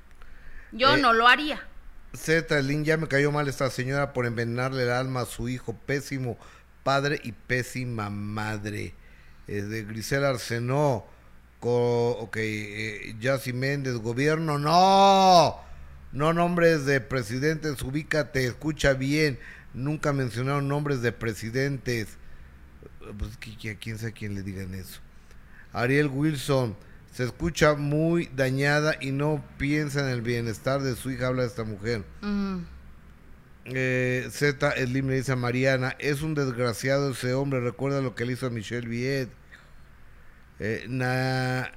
Yo eh, no lo haría. Z, ya me cayó mal esta señora por envenenarle el alma a su hijo pésimo padre y pésima madre. de Grisel Arsenó, ok, eh, Méndez, gobierno, no, no nombres de presidentes, ubícate, escucha bien, nunca mencionaron nombres de presidentes. Pues quién sabe quién le digan eso. Ariel Wilson, se escucha muy dañada y no piensa en el bienestar de su hija, habla esta mujer. Eh, Z Slim le dice a Mariana, es un desgraciado ese hombre, recuerda lo que le hizo a Michelle Viet. Eh, na,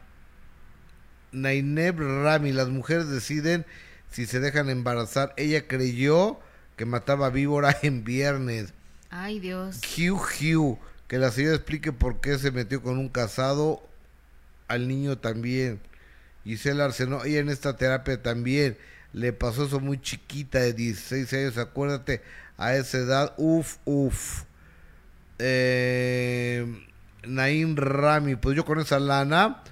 Naineb Rami, las mujeres deciden si se dejan embarazar. Ella creyó que mataba víbora [LAUGHS] en viernes. Ay Dios. Hugh Hugh, que la señora explique por qué se metió con un casado, al niño también. Gisela Arsenó, ella en esta terapia también le pasó eso muy chiquita de 16 años, acuérdate, a esa edad, uf, uf. Eh, Naim Rami, pues yo con esa lana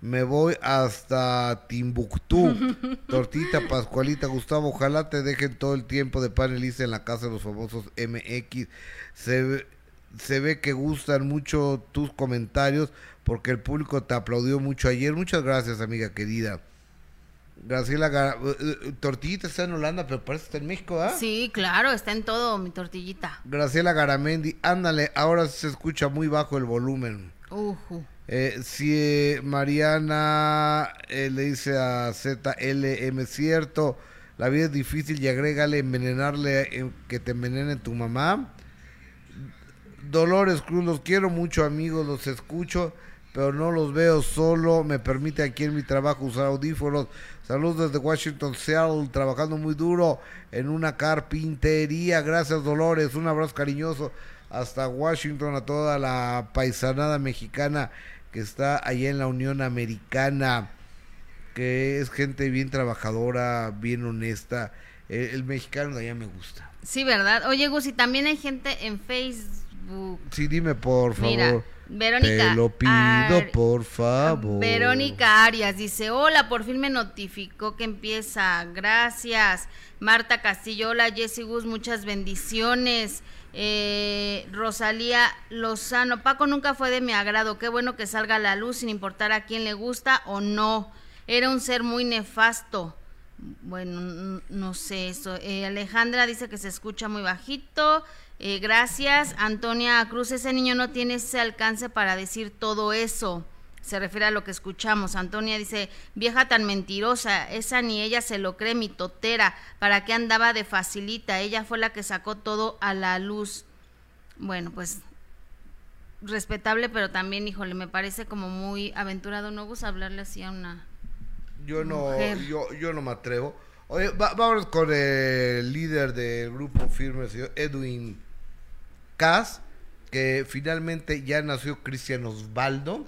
me voy hasta Timbuktu. [LAUGHS] Tortita, Pascualita, Gustavo, ojalá te dejen todo el tiempo de panelista en la casa de los famosos MX. Se, se ve que gustan mucho tus comentarios porque el público te aplaudió mucho ayer. Muchas gracias, amiga querida. Graciela, eh, eh, tortillita está en Holanda, pero parece que está en México, ¿ah? Sí, claro, está en todo mi tortillita. Graciela Garamendi, ándale, ahora se escucha muy bajo el volumen. Eh, si Mariana le dice a ZLM, cierto, la vida es difícil y agrégale envenenarle, que te envenene tu mamá. Dolores Cruz, los quiero mucho amigos, los escucho, pero no los veo solo, me permite aquí en mi trabajo usar audífonos Saludos desde Washington, Seattle, trabajando muy duro en una carpintería. Gracias, Dolores. Un abrazo cariñoso hasta Washington a toda la paisanada mexicana que está allá en la Unión Americana, que es gente bien trabajadora, bien honesta. El, mexicano de allá me gusta. Sí, ¿verdad? Oye, Gus, y también hay gente en Facebook. Sí, dime por favor. Mira, Verónica. Te lo pido, Ar- por favor. Verónica Arias dice, hola, por fin me notificó que empieza. Gracias. Marta Castillo, hola, Jessy Gus, muchas bendiciones. Eh, Rosalía Lozano, Paco nunca fue de mi agrado. Qué bueno que salga a la luz sin importar a quién le gusta o no. Era un ser muy nefasto. Bueno, no sé eso. Eh, Alejandra dice que se escucha muy bajito. Eh, gracias. Antonia Cruz, ese niño no tiene ese alcance para decir todo eso. Se refiere a lo que escuchamos. Antonia dice, vieja tan mentirosa, esa ni ella se lo cree, mi totera. ¿Para qué andaba de facilita? Ella fue la que sacó todo a la luz. Bueno, pues respetable, pero también, híjole, me parece como muy aventurado. No gusta hablarle así a una... Yo no, Mujer. yo, yo no me atrevo. Oye, va- vámonos con el líder del grupo firme, el señor Edwin Cass, que finalmente ya nació Cristian Osvaldo.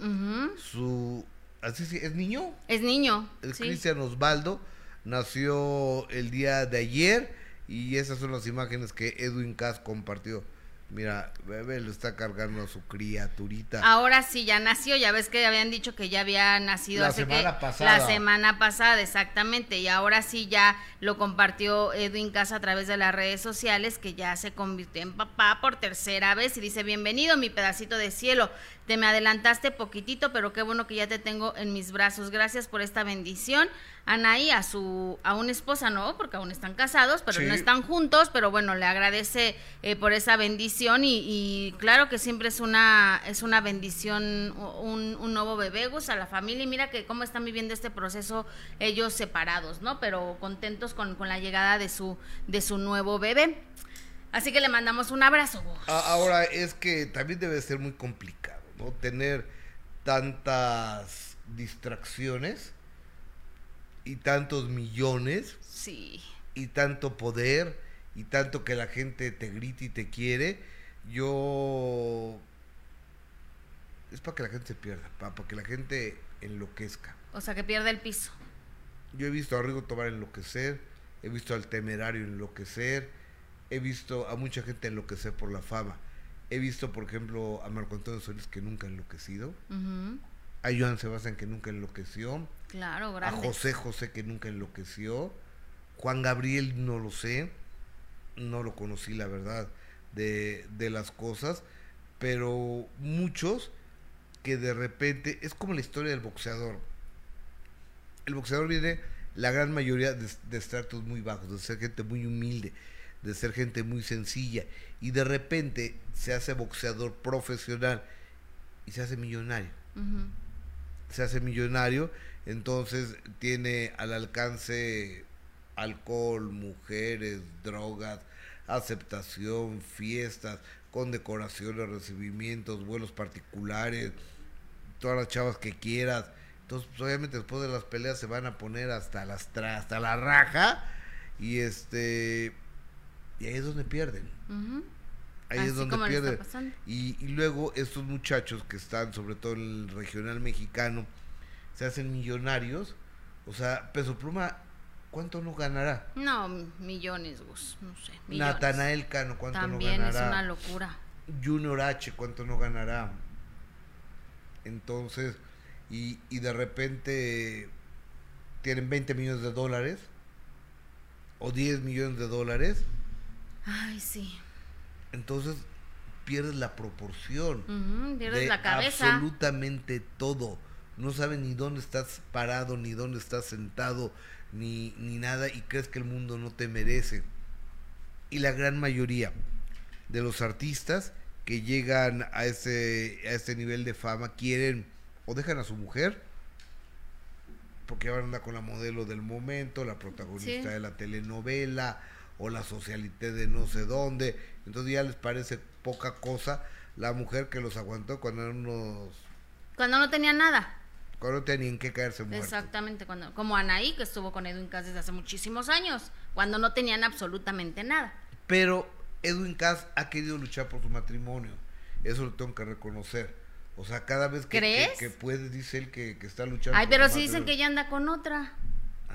Su. ¿Así sí? ¿Es niño? Es niño. El sí. Cristian Osvaldo nació el día de ayer y esas son las imágenes que Edwin Cass compartió. Mira, bebé lo está cargando a su criaturita. Ahora sí, ya nació, ya ves que habían dicho que ya había nacido La hace semana que- pasada. la semana pasada, exactamente, y ahora sí ya lo compartió Edwin Casa a través de las redes sociales, que ya se convirtió en papá por tercera vez y dice, bienvenido mi pedacito de cielo, te me adelantaste poquitito, pero qué bueno que ya te tengo en mis brazos, gracias por esta bendición. Anaí a su a una esposa no, porque aún están casados, pero Sí. no están juntos, pero bueno, le agradece eh, por esa bendición y, y claro que siempre es una es una bendición un, un nuevo bebé Gus, a la familia y mira que cómo están viviendo este proceso ellos separados, ¿no? Pero contentos con, con la llegada de su de su nuevo bebé. Así que le mandamos un abrazo. Gus. A- Ahora es que también debe ser muy complicado, ¿no? Tener tantas distracciones y tantos millones Sí. y tanto poder y tanto que la gente te grite y te quiere. Yo es para que la gente se pierda, para, que la gente enloquezca. O sea, que pierde el piso. Yo he visto a Rigo Tobar enloquecer, he visto al temerario enloquecer, he visto a mucha gente enloquecer por la fama. He visto, por ejemplo, a Marco Antonio Solís que nunca ha enloquecido, a Joan Sebastián que nunca enloqueció, Claro, a. José José que nunca enloqueció, Juan Gabriel no lo sé, no lo conocí la verdad de, de las cosas, pero muchos que de repente, es como la historia del boxeador. El boxeador viene la gran mayoría de, de estratos muy bajos, de ser gente muy humilde, de ser gente muy sencilla, y de repente se hace boxeador profesional y se hace millonario se hace millonario, entonces tiene al alcance alcohol, mujeres, drogas, aceptación, fiestas, condecoraciones, recibimientos, vuelos particulares, todas las chavas que quieras. Entonces, pues, obviamente después de las peleas se van a poner hasta las tra- hasta la raja y este y ahí es donde pierden. Ahí Así es donde como le está pierde. pasando. Y, y luego estos muchachos que están, sobre todo en el regional mexicano, se hacen millonarios. O sea, Peso Pluma, ¿cuánto no ganará? No, millones, Gus, no sé. millones. Natanael Cano, ¿cuánto También no es una ganará? locura. Junior H, ¿cuánto no ganará? Entonces, y, y de repente tienen 20 millones de dólares o 10 millones de dólares, Ay, sí. entonces pierdes la proporción. Pierdes de la cabeza. absolutamente todo. No sabes ni dónde estás parado, ni dónde estás sentado, ni, ni nada, y crees que el mundo no te merece. Y la gran mayoría de los artistas que llegan a ese, a ese nivel de fama quieren o dejan a su mujer, porque van a andar con la modelo del momento, la protagonista Sí. de la telenovela, o la socialité de no sé dónde. Entonces ya les parece poca cosa la mujer que los aguantó cuando eran unos. Cuando no tenía nada. cuando no tenían que caerse muertos. Exactamente, cuando, como Anaí, que estuvo con Edwin Cass desde hace muchísimos años, cuando no tenían absolutamente nada. Pero Edwin Cass ha querido luchar por su matrimonio. Eso lo tengo que reconocer. O sea, cada vez que, ¿Crees? que, que puede, dice él que, que está luchando. Ay, pero sí dicen que ella anda con otra.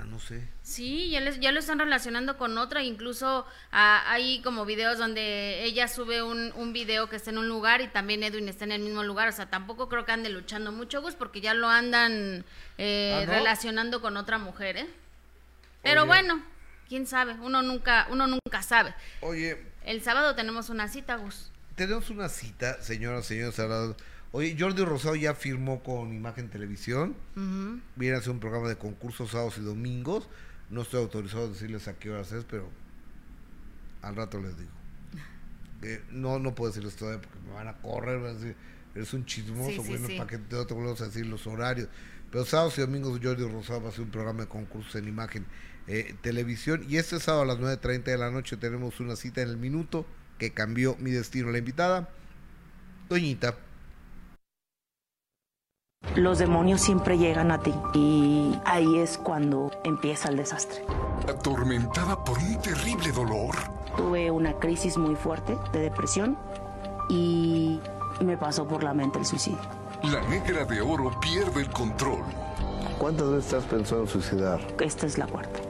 Ah, no sé. Sí, ya, les- ya lo están relacionando con otra, incluso ah, hay como videos donde ella sube un, un video que está en un lugar y también Edwin está en el mismo lugar, o sea, tampoco creo que ande luchando mucho, Gus, porque ya lo andan eh, ¿Ah, no? relacionando con otra mujer, ¿eh? Pero Oye. bueno, quién sabe, uno nunca, uno nunca sabe. Oye, El sábado tenemos una cita, Gus. tenemos una cita, señoras, señores. Oye, Jordi Rosado ya firmó con Imagen Televisión. Viene a hacer un programa de concursos sábados y domingos. No estoy autorizado a decirles a qué horas es, pero al rato les digo. [LAUGHS] Eh, no, no puedo decirles todavía porque me van a correr, van a decir, eres un chismoso, Sí, bueno, sí. para que no te volvamos a decir los horarios. Pero sábados y domingos Jordi Rosado va a hacer un programa de concursos en imagen eh, televisión. Y este sábado a las 9.30 de la noche tenemos una cita en el minuto que cambió mi destino. La invitada, Doñita. Los demonios siempre llegan a ti y ahí es cuando empieza el desastre. Atormentada por un terrible dolor, Tuve una crisis muy fuerte de depresión y me pasó por la mente el suicidio. la negra de oro pierde el control. ¿Cuántas veces has pensado en suicidar? Esta es la cuarta.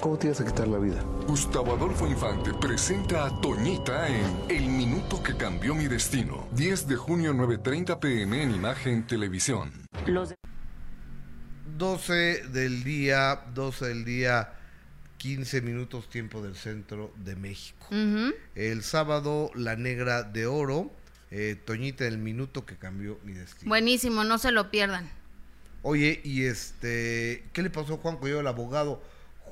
¿Cómo te ibas a quitar la vida? Gustavo Adolfo Infante presenta a Toñita en El Minuto que Cambió Mi Destino. 10 de junio 9.30 pm en Imagen Televisión. Los 12 del día, 12 del día, 15 minutos tiempo del centro de México. El sábado, La Negra de Oro, eh, Toñita del Minuto que cambió mi destino. Buenísimo, no se lo pierdan. Oye, y este, ¿qué le pasó a Juan Collado, el abogado?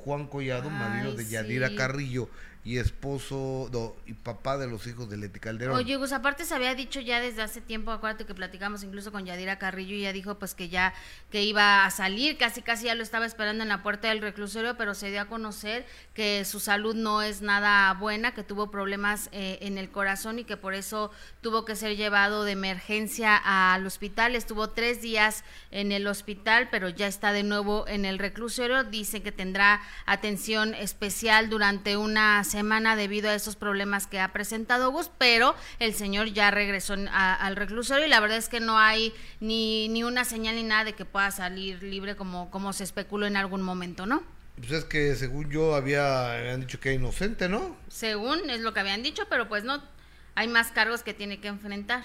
Juan Collado, marido Ay, de Yadira sí. Carrillo y esposo no, y papá de los hijos de Leti Calderón. Oye, Gus, aparte se había dicho ya desde hace tiempo, acuérdate que platicamos incluso con Yadira Carrillo y ella dijo pues que ya que iba a salir, casi casi ya lo estaba esperando en la puerta del reclusorio, pero se dio a conocer que su salud no es nada buena, que tuvo problemas eh, en el corazón y que por eso tuvo que ser llevado de emergencia al hospital. Estuvo tres días en el hospital, pero ya está de nuevo en el reclusorio. Dice que tendrá atención especial durante una semana debido a esos problemas que ha presentado Gus, pero el señor ya regresó a- al reclusorio y la verdad es que no hay ni, ni una señal ni nada de que pueda salir libre como, como se especuló en algún momento, ¿no? Pues es que según yo había, habían dicho que era inocente, ¿no? Según es lo que habían dicho, pero pues no, hay más cargos que tiene que enfrentar.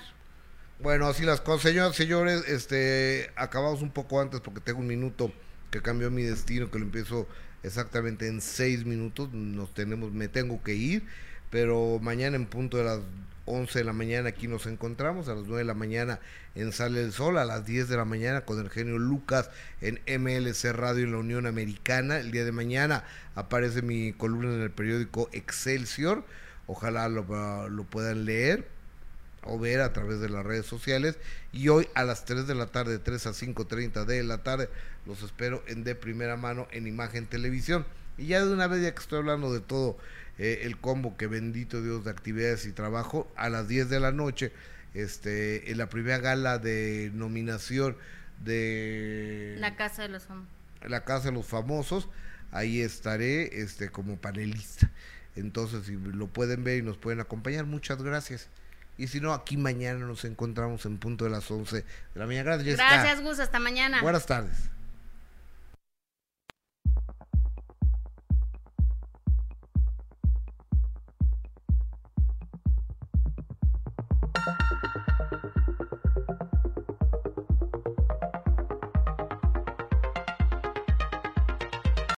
Bueno, así las cosas, señoras y señores, este, acabamos un poco antes porque tengo un minuto que cambió mi destino, que lo empiezo exactamente en seis minutos, nos tenemos, me tengo que ir, pero mañana en punto de las 11 de la mañana aquí nos encontramos, a las 9 de la mañana en Sale el Sol, a las 10 de la mañana con el genio Lucas en MLC Radio en la Unión Americana, el día de mañana aparece mi columna en el periódico Excelsior, ojalá lo, lo puedan leer, o ver a través de las redes sociales. Y hoy a las 3 de la tarde, 3 a 5.30 de la tarde, los espero en de primera mano en Imagen Televisión. Y ya de una vez, ya que estoy hablando de todo eh, el combo que bendito Dios de actividades y trabajo, a las 10 de la noche, este, en la primera gala de nominación de La casa de los famosos. la casa de los famosos, ahí estaré este como panelista. Entonces, si lo pueden ver y nos pueden acompañar, muchas gracias. Y si no, aquí mañana nos encontramos en punto de las 11 de la mañana. Gracias. Gracias, Gus, hasta mañana. Buenas tardes.